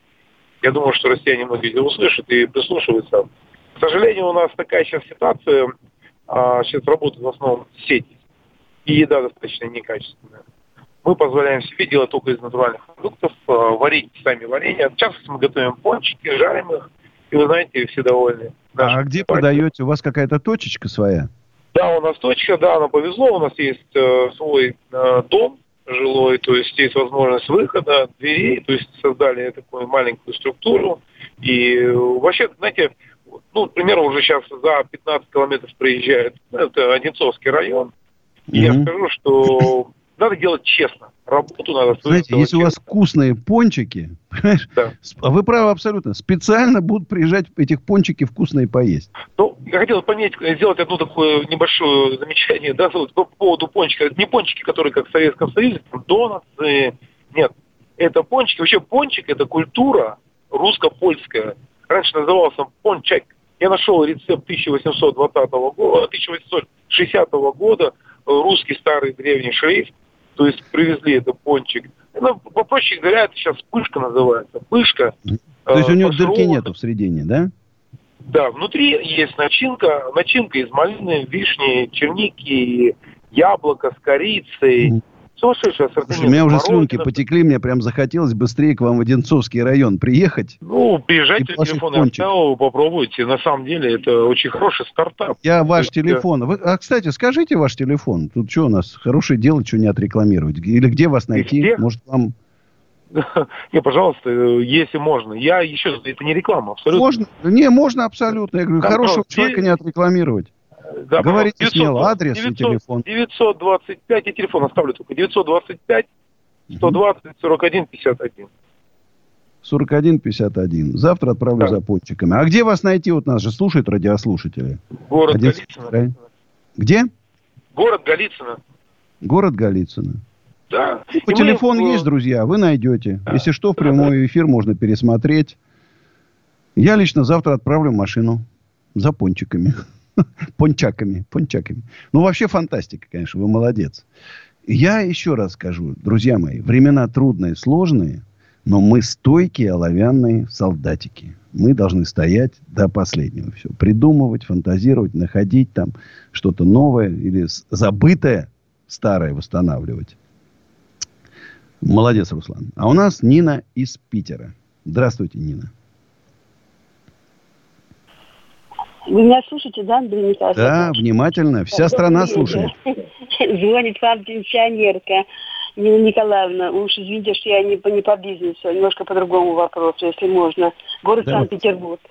Я думаю, что россияне многие это услышат и прислушиваются. К сожалению, у нас такая сейчас ситуация, а, сейчас работают в основном сети, и еда достаточно некачественная. Мы позволяем себе делать только из натуральных продуктов, а, варить сами варенья. В частности, мы готовим пончики, жарим их, и вы знаете, все довольны. А где продаете? У вас какая-то точечка своя? Да, у нас точка, да, нам повезло, у нас есть э, свой э, дом, жилой, то есть есть возможность выхода, дверей, то есть создали такую маленькую структуру. И вообще, знаете, ну, к примеру, уже сейчас за 15 километров проезжает, это Одинцовский район. И mm-hmm. я скажу, что надо делать честно. Работу надо Знаете, если честно. у вас вкусные пончики, понимаешь, да. вы правы абсолютно, специально будут приезжать этих пончики вкусные поесть. Ну, я хотел пометить, сделать одно такое небольшое замечание, да, вот, по поводу пончика. Это не пончики, которые как в Советском Союзе, там, донатсы, нет. Это пончики. Вообще пончик – это культура русско-польская. Раньше назывался пончак. Я нашел рецепт 1820 года, 1860 года, русский старый древний шрифт, то есть привезли это пончик. Ну, попроще говоря, это сейчас пышка называется. Пышка. То есть у него дырки нету в середине, да? Да, внутри есть начинка, начинка из малины, вишни, черники, яблоко с корицей, Сумасшедший ассортимент. У меня уже слюнки потекли, мне прям захотелось быстрее к вам в Одинцовский район приехать. Ну, приезжайте, телефон я оставил, попробуйте. На самом деле, это очень хороший стартап. Я ваш есть, телефон. Вы, а, кстати, скажите ваш телефон. Тут что у нас, хорошее дело, что не отрекламировать. Или где вас найти? Где? Может, вам... Не, пожалуйста, если можно. Я еще, это не реклама, абсолютно. Можно? Не, можно абсолютно. Я говорю, хорошего человека не отрекламировать. Да, Говорите 900, смело, адрес 900, и телефон. 925, я телефон оставлю только, 925 120 41 51. 41 51. Завтра отправлю да. за подчиками. А где вас найти? Вот нас же слушают радиослушатели. Город Один... Голицыно. Где? Город Голицыно. Город Голицыно. Да. Ну, телефон мы... есть, друзья, вы найдете. Да. Если что, в прямой эфир можно пересмотреть. Я лично завтра отправлю машину за пончиками. Пончаками, пончаками. Ну, вообще фантастика, конечно, вы молодец. Я еще раз скажу, друзья мои, времена трудные, сложные, но мы стойкие, оловянные солдатики. Мы должны стоять до последнего. Все. Придумывать, фантазировать, находить там что-то новое или забытое, старое восстанавливать. Молодец, Руслан. А у нас Нина из Питера. Здравствуйте, Нина. Вы меня слушаете, да, Андрей Николаевич? Да, внимательно. Вся да, страна слушает. Звонит вам пенсионерка. Нина Николаевна, уж извините, что я не по, не по бизнесу, а немножко по другому вопросу, если можно. Город да. Санкт-Петербург.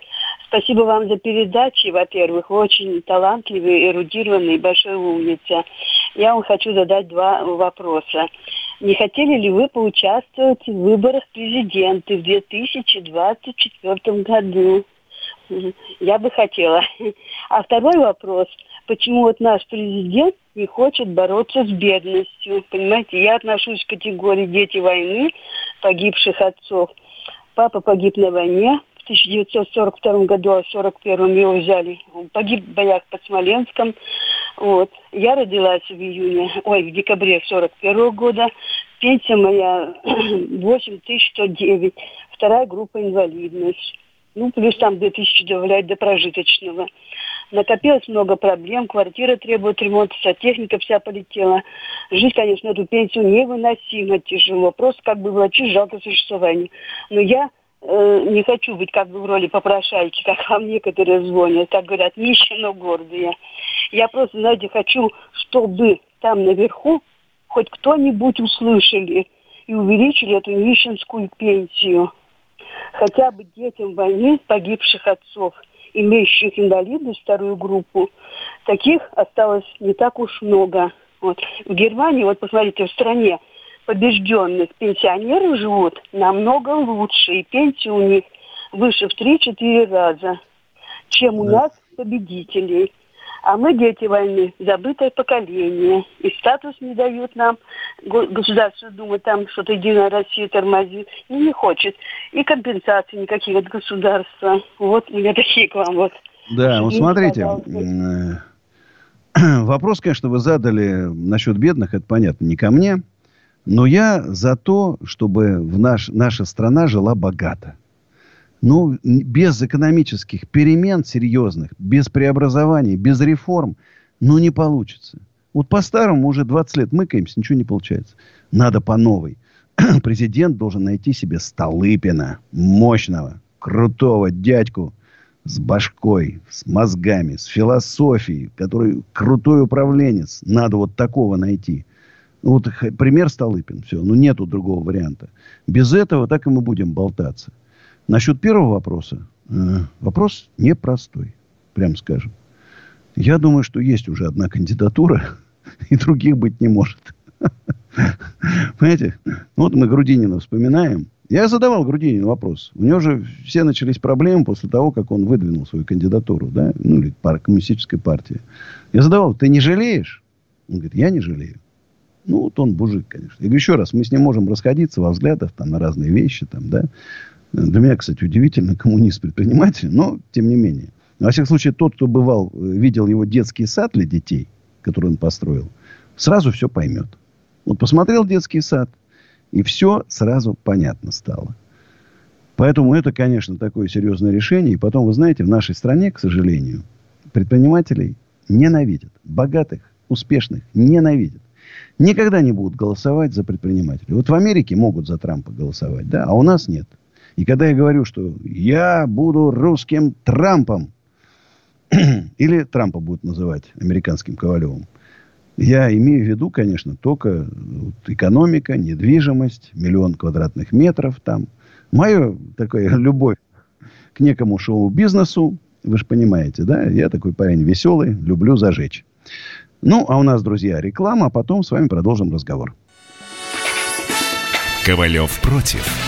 Спасибо вам за передачи, во-первых. Вы очень талантливый, эрудированный, большой умница. Я вам хочу задать два вопроса. Не хотели ли вы поучаствовать в выборах президента в 2024 году? Я бы хотела. А второй вопрос. Почему вот наш президент не хочет бороться с бедностью? Понимаете, я отношусь к категории дети войны, погибших отцов. Папа погиб на войне в 1942 году, а в 1941 его взяли. Он погиб в боях под Смоленском. Вот. Я родилась в июне, ой, в декабре 41 года. Пенсия моя 8109, вторая группа инвалидность. Ну, плюс там 2000 добавлять до прожиточного. Накопилось много проблем, квартира требует ремонта, вся техника вся полетела. Жить, конечно, эту пенсию невыносимо тяжело. Просто как бы влачить жалко существование. Но я э, не хочу быть как бы в роли попрошайки, как вам некоторые звонят, как говорят, нищие, но гордые. Я просто, знаете, хочу, чтобы там наверху хоть кто-нибудь услышали и увеличили эту нищенскую пенсию. Хотя бы детям войны погибших отцов, имеющих инвалидность вторую группу, таких осталось не так уж много. Вот. В Германии, вот посмотрите, в стране побежденных пенсионеры живут намного лучше, и пенсии у них выше в 3-4 раза, чем у нас победителей. А мы, дети войны, забытое поколение. И статус не дают нам. Государство думает, там что-то Единая Россия тормозит. И не хочет. И компенсации никаких от государства. Вот у меня такие к вам вот. Да, вот смотрите. Вопрос, конечно, вы задали насчет бедных, это понятно, не ко мне. Но я за то, чтобы в наш, наша страна жила богато. Ну, без экономических перемен серьезных, без преобразований, без реформ, ну, не получится. Вот по-старому уже 20 лет мыкаемся, ничего не получается. Надо по новой. Президент должен найти себе Столыпина, мощного, крутого дядьку с башкой, с мозгами, с философией, который крутой управленец. Надо вот такого найти. Вот пример Столыпин. Все, ну нету другого варианта. Без этого так и мы будем болтаться. Насчет первого вопроса. Э, вопрос непростой, прям скажем. Я думаю, что есть уже одна кандидатура, и других быть не может. Понимаете? Ну, вот мы Грудинина вспоминаем. Я задавал Грудинину вопрос. У него же все начались проблемы после того, как он выдвинул свою кандидатуру, да, ну, или пар, коммунистической партии. Я задавал, ты не жалеешь? Он говорит, я не жалею. Ну, вот он мужик, конечно. Я говорю, еще раз, мы с ним можем расходиться во взглядах там, на разные вещи, там, да. Для меня, кстати, удивительно, коммунист-предприниматель, но тем не менее. Во всяком случае, тот, кто бывал, э, видел его детский сад для детей, который он построил, сразу все поймет. Вот посмотрел детский сад, и все сразу понятно стало. Поэтому это, конечно, такое серьезное решение. И потом, вы знаете, в нашей стране, к сожалению, предпринимателей ненавидят. Богатых, успешных ненавидят. Никогда не будут голосовать за предпринимателей. Вот в Америке могут за Трампа голосовать, да, а у нас нет. И когда я говорю, что я буду русским Трампом, или Трампа будут называть американским Ковалевым, я имею в виду, конечно, только вот, экономика, недвижимость, миллион квадратных метров там. Мою такая любовь к некому шоу-бизнесу, вы же понимаете, да? Я такой парень веселый, люблю зажечь. Ну, а у нас, друзья, реклама, а потом с вами продолжим разговор. Ковалев против.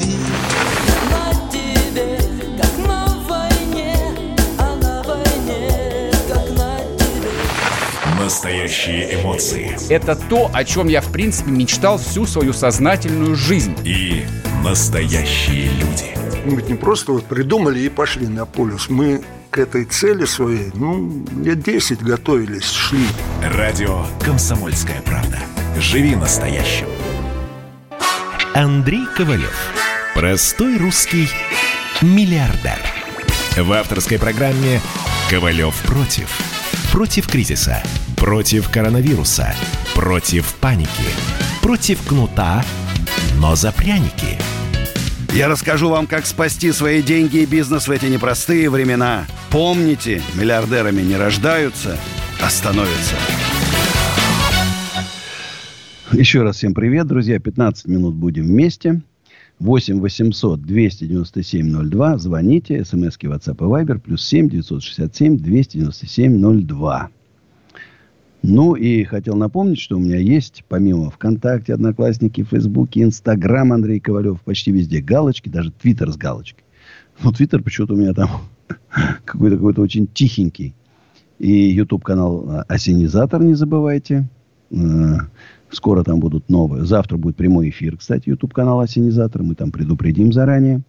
Настоящие эмоции. Это то, о чем я, в принципе, мечтал всю свою сознательную жизнь. И настоящие люди. Мы ведь не просто вот придумали и пошли на полюс. Мы к этой цели своей, ну, лет 10 готовились, шли. Радио «Комсомольская правда». Живи настоящим. Андрей Ковалев. Простой русский миллиардер. В авторской программе «Ковалев против». Против кризиса. Против коронавируса. Против паники. Против кнута, но за пряники. Я расскажу вам, как спасти свои деньги и бизнес в эти непростые времена. Помните, миллиардерами не рождаются, а становятся. Еще раз всем привет, друзья. 15 минут будем вместе. 8 800 297 02. Звоните. СМСки WhatsApp и Viber. Плюс 7 967 297 02. Ну и хотел напомнить, что у меня есть, помимо ВКонтакте, Одноклассники, Фейсбуке, Инстаграм Андрей Ковалев, почти везде галочки, даже Твиттер с галочкой. Ну, Твиттер почему-то у меня там какой-то какой-то очень тихенький. И YouTube канал Осенизатор, не забывайте. Э, Скоро там будут новые. Завтра будет прямой эфир, кстати, YouTube-канал Осенизатор. Мы там предупредим заранее.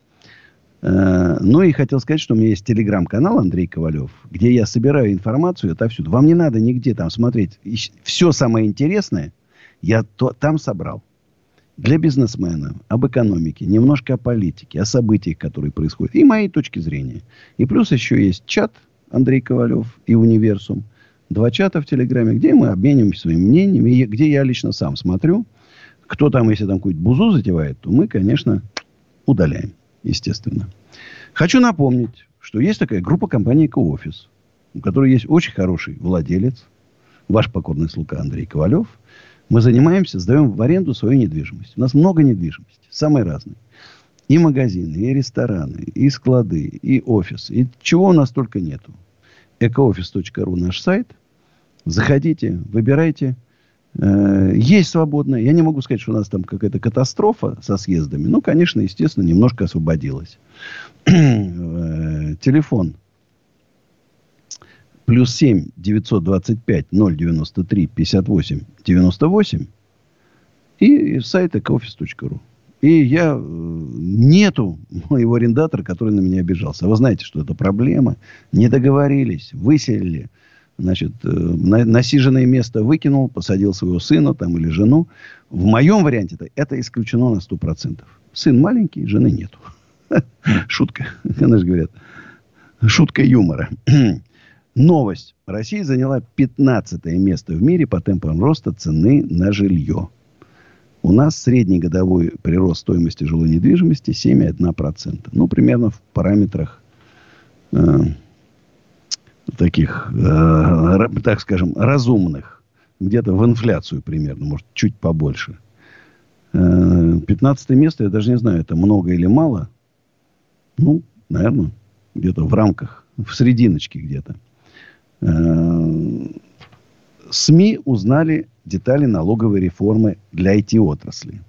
Э, Ну и хотел сказать, что у меня есть телеграм-канал Андрей Ковалев, где я собираю информацию отовсюду. Вам не надо нигде там смотреть. Все самое интересное я то, там собрал. Для бизнесмена, об экономике, немножко о политике, о событиях, которые происходят. И моей точки зрения. И плюс еще есть чат Андрей Ковалев и Универсум. Два чата в Телеграме, где мы обмениваемся своими мнениями, где я лично сам смотрю. Кто там, если там какую-то бузу затевает, то мы, конечно, удаляем, естественно. Хочу напомнить, что есть такая группа компании «Экоофис», у которой есть очень хороший владелец, ваш покорный слуга Андрей Ковалев. Мы занимаемся, сдаем в аренду свою недвижимость. У нас много недвижимости, самой разной. И магазины, и рестораны, и склады, и офисы. И чего у нас только нету. Экоофис.ру наш сайт. Заходите, выбирайте. Э, Есть свободно. Я не могу сказать, что у нас там какая-то катастрофа со съездами. Ну, конечно, естественно, немножко освободилось. Э, Телефон. Плюс 7 925 093 58 98. И сайт ecooffice.ru. И я... э, Нету моего арендатора, который на меня обижался. Вы знаете, что это проблема. Не договорились, выселили. Значит, э, на, насиженное место выкинул, посадил своего сына там или жену. В моем варианте это, это исключено на 100%. Сын маленький, жены нету. Шутка. Же говорят. Шутка юмора. Новость. Россия заняла 15 место в мире по темпам роста цены на жилье. У нас средний годовой прирост стоимости жилой недвижимости 7,1%. Ну, примерно в параметрах э, таких, э, так скажем, разумных. Где-то в инфляцию примерно, может, чуть побольше. Э, 15 место, я даже не знаю, это много или мало. Ну, наверное, где-то в рамках, в серединочке где-то. Э, СМИ узнали детали налоговой реформы для IT-отрасли.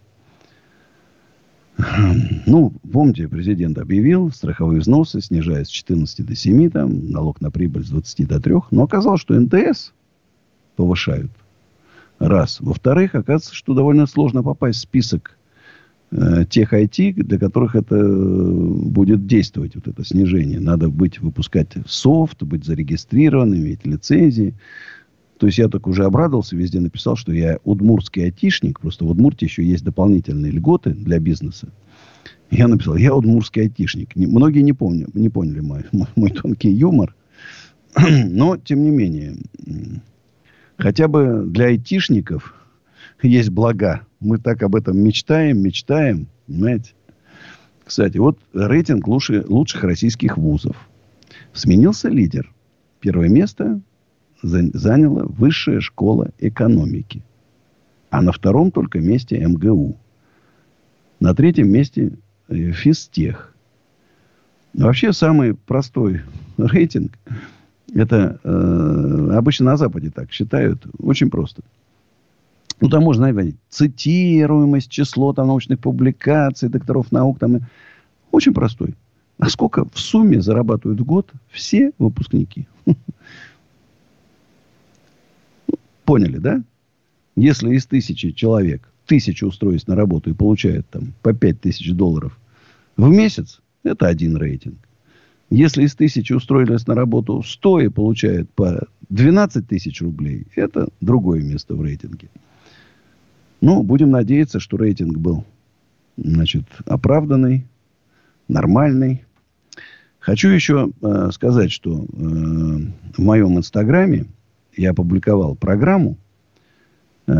Ну, помните, президент объявил, страховые взносы снижают с 14 до 7, там, налог на прибыль с 20 до 3. Но оказалось, что НТС повышают. Раз. Во-вторых, оказывается, что довольно сложно попасть в список э, тех IT, для которых это э, будет действовать, вот это снижение. Надо быть, выпускать софт, быть зарегистрированным, иметь лицензии. То есть я так уже обрадовался, везде написал, что я удмуртский айтишник. Просто в Удмуртии еще есть дополнительные льготы для бизнеса. Я написал, я удмуртский айтишник. Не- многие не, помню, не поняли мой, мой, мой тонкий юмор. Но, тем не менее, хотя бы для айтишников есть блага. Мы так об этом мечтаем, мечтаем. Понимаете? Кстати, вот рейтинг лучше, лучших российских вузов. Сменился лидер. Первое место заняла Высшая школа экономики. А на втором только месте МГУ. На третьем месте э, физтех. Вообще самый простой рейтинг, это э, обычно на Западе так считают, очень просто. Ну, там можно найти цитируемость, число там, научных публикаций, докторов наук. Там, очень простой. А сколько в сумме зарабатывают в год все выпускники? Поняли, да? Если из тысячи человек тысячу устроить на работу и получают там по пять тысяч долларов в месяц, это один рейтинг. Если из тысячи устроились на работу 100 и получают по 12 тысяч рублей, это другое место в рейтинге. Ну, будем надеяться, что рейтинг был, значит, оправданный, нормальный. Хочу еще э, сказать, что э, в моем инстаграме я опубликовал программу. Э,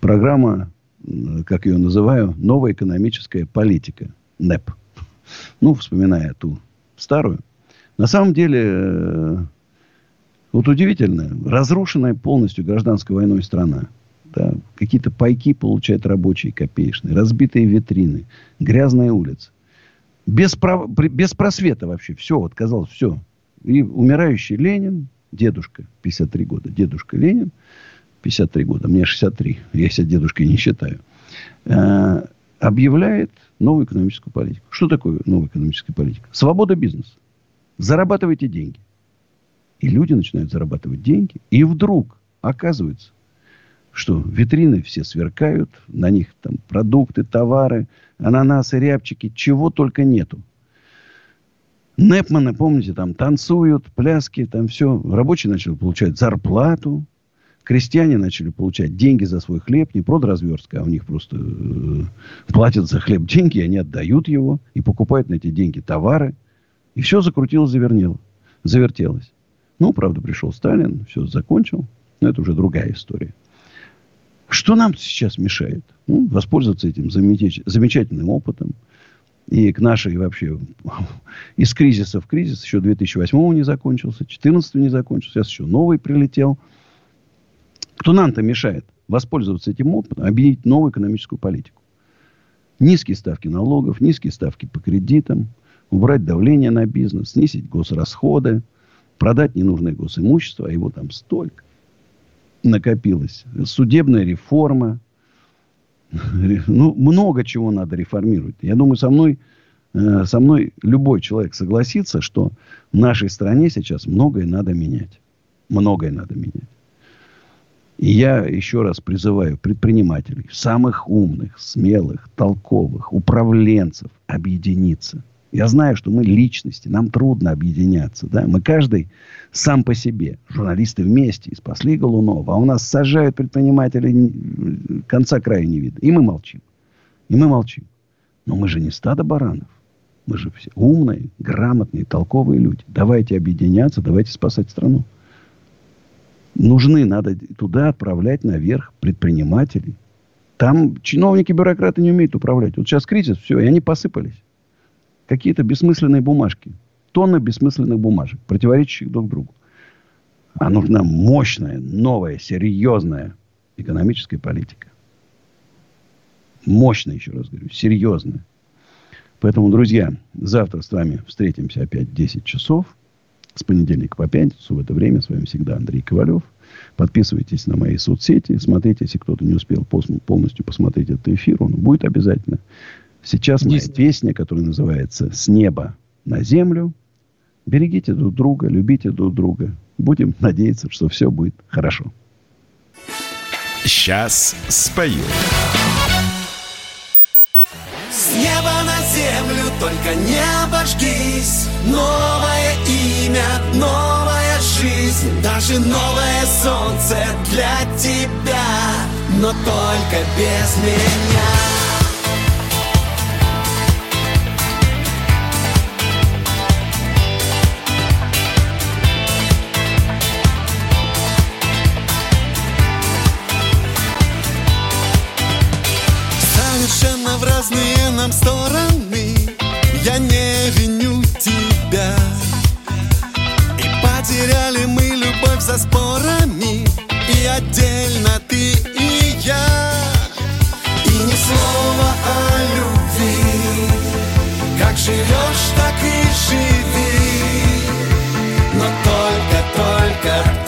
программа, э, как ее называю, новая экономическая политика. НЭП. Ну, вспоминая ту старую. На самом деле, э, вот удивительно, разрушенная полностью гражданской войной страна. Да, какие-то пайки получают рабочие копеечные, разбитые витрины, грязные улицы. Без, прав... без просвета вообще. Все, вот казалось, все. И умирающий Ленин, дедушка, 53 года, дедушка Ленин, 53 года, мне 63, я себя дедушкой не считаю, э, объявляет новую экономическую политику. Что такое новая экономическая политика? Свобода бизнеса. Зарабатывайте деньги. И люди начинают зарабатывать деньги. И вдруг оказывается, Что витрины все сверкают, на них там продукты, товары, ананасы, рябчики, чего только нету. Непманы, помните, там танцуют, пляски, там все. Рабочие начали получать зарплату. Крестьяне начали получать деньги за свой хлеб. Не продразверстка, а у них просто э, платят за хлеб деньги, и они отдают его. И покупают на эти деньги товары. И все закрутилось, завернело, завертелось. Ну, правда, пришел Сталин, все закончил. Но это уже другая история. Что нам сейчас мешает? Ну, воспользоваться этим замечательным опытом. И к нашей вообще из кризиса в кризис еще 2008 не закончился, 2014 не закончился, сейчас еще новый прилетел. Кто нам-то мешает воспользоваться этим опытом, объединить новую экономическую политику? Низкие ставки налогов, низкие ставки по кредитам, убрать давление на бизнес, снизить госрасходы, продать ненужное госимущество, а его там столько накопилось. Судебная реформа. Ну, много чего надо реформировать. Я думаю, со мной, э, со мной любой человек согласится, что в нашей стране сейчас многое надо менять. Многое надо менять. И я еще раз призываю предпринимателей, самых умных, смелых, толковых, управленцев объединиться. Я знаю, что мы личности, нам трудно объединяться. Да? Мы каждый сам по себе. Журналисты вместе и спасли Голунова. А у нас сажают предпринимателей, конца края не видно. И мы молчим. И мы молчим. Но мы же не стадо баранов. Мы же все умные, грамотные, толковые люди. Давайте объединяться, давайте спасать страну. Нужны, надо туда отправлять наверх предпринимателей. Там чиновники, бюрократы не умеют управлять. Вот сейчас кризис, все, и они посыпались. Какие-то бессмысленные бумажки. Тонны бессмысленных бумажек, противоречащих друг другу. А нужна мощная, новая, серьезная экономическая политика. Мощная, еще раз говорю, серьезная. Поэтому, друзья, завтра с вами встретимся опять в 10 часов. С понедельника по пятницу в это время. С вами всегда Андрей Ковалев. Подписывайтесь на мои соцсети. Смотрите, если кто-то не успел полностью посмотреть этот эфир, он будет обязательно. Сейчас моя песня, которая называется «С неба на землю». Берегите друг друга, любите друг друга. Будем надеяться, что все будет хорошо. Сейчас спою. С неба на землю только не обожгись Новое имя, новая жизнь Даже новое солнце для тебя Но только без меня стороны Я не виню тебя. И потеряли мы любовь за спорами И отдельно ты и я. И ни слова о любви. Как живешь, так и живи. Но только, только,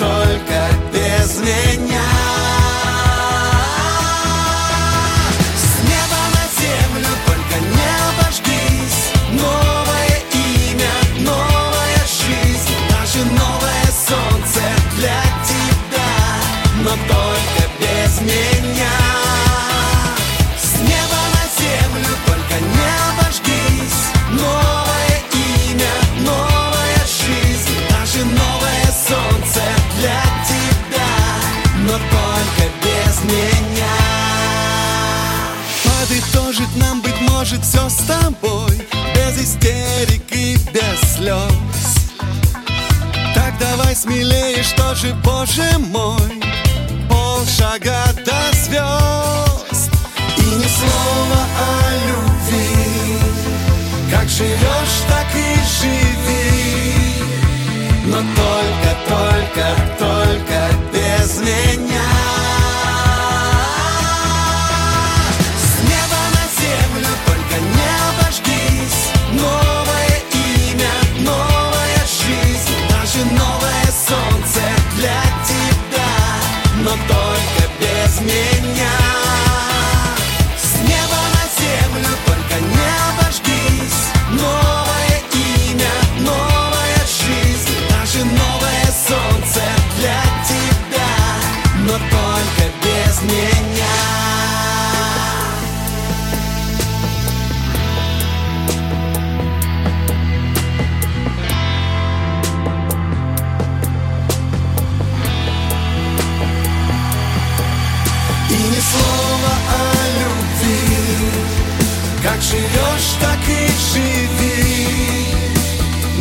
боже мой Полшага до звезд. И ни слова о любви. Как живешь, так и живи. Но только, только, только без меня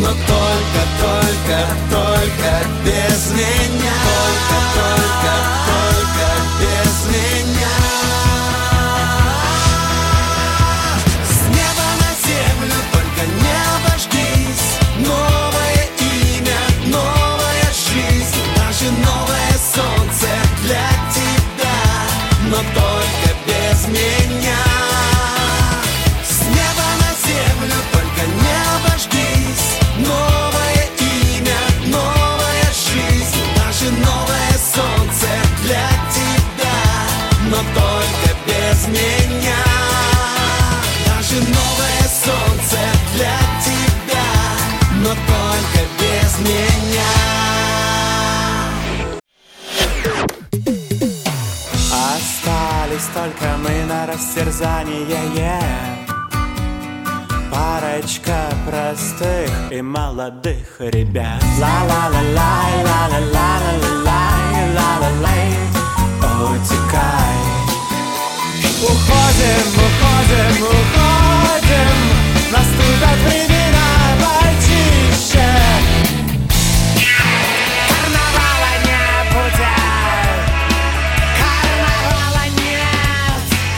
Но только, только, только без меня. Только, только, только мы на растерзание Парочка простых и молодых ребят. Ла-ла-ла-лай, ла-ла-ла-ла-ла-лай, ла-ла-лай. Утекай. Уходим, уходим, уходим. Наступят времена почище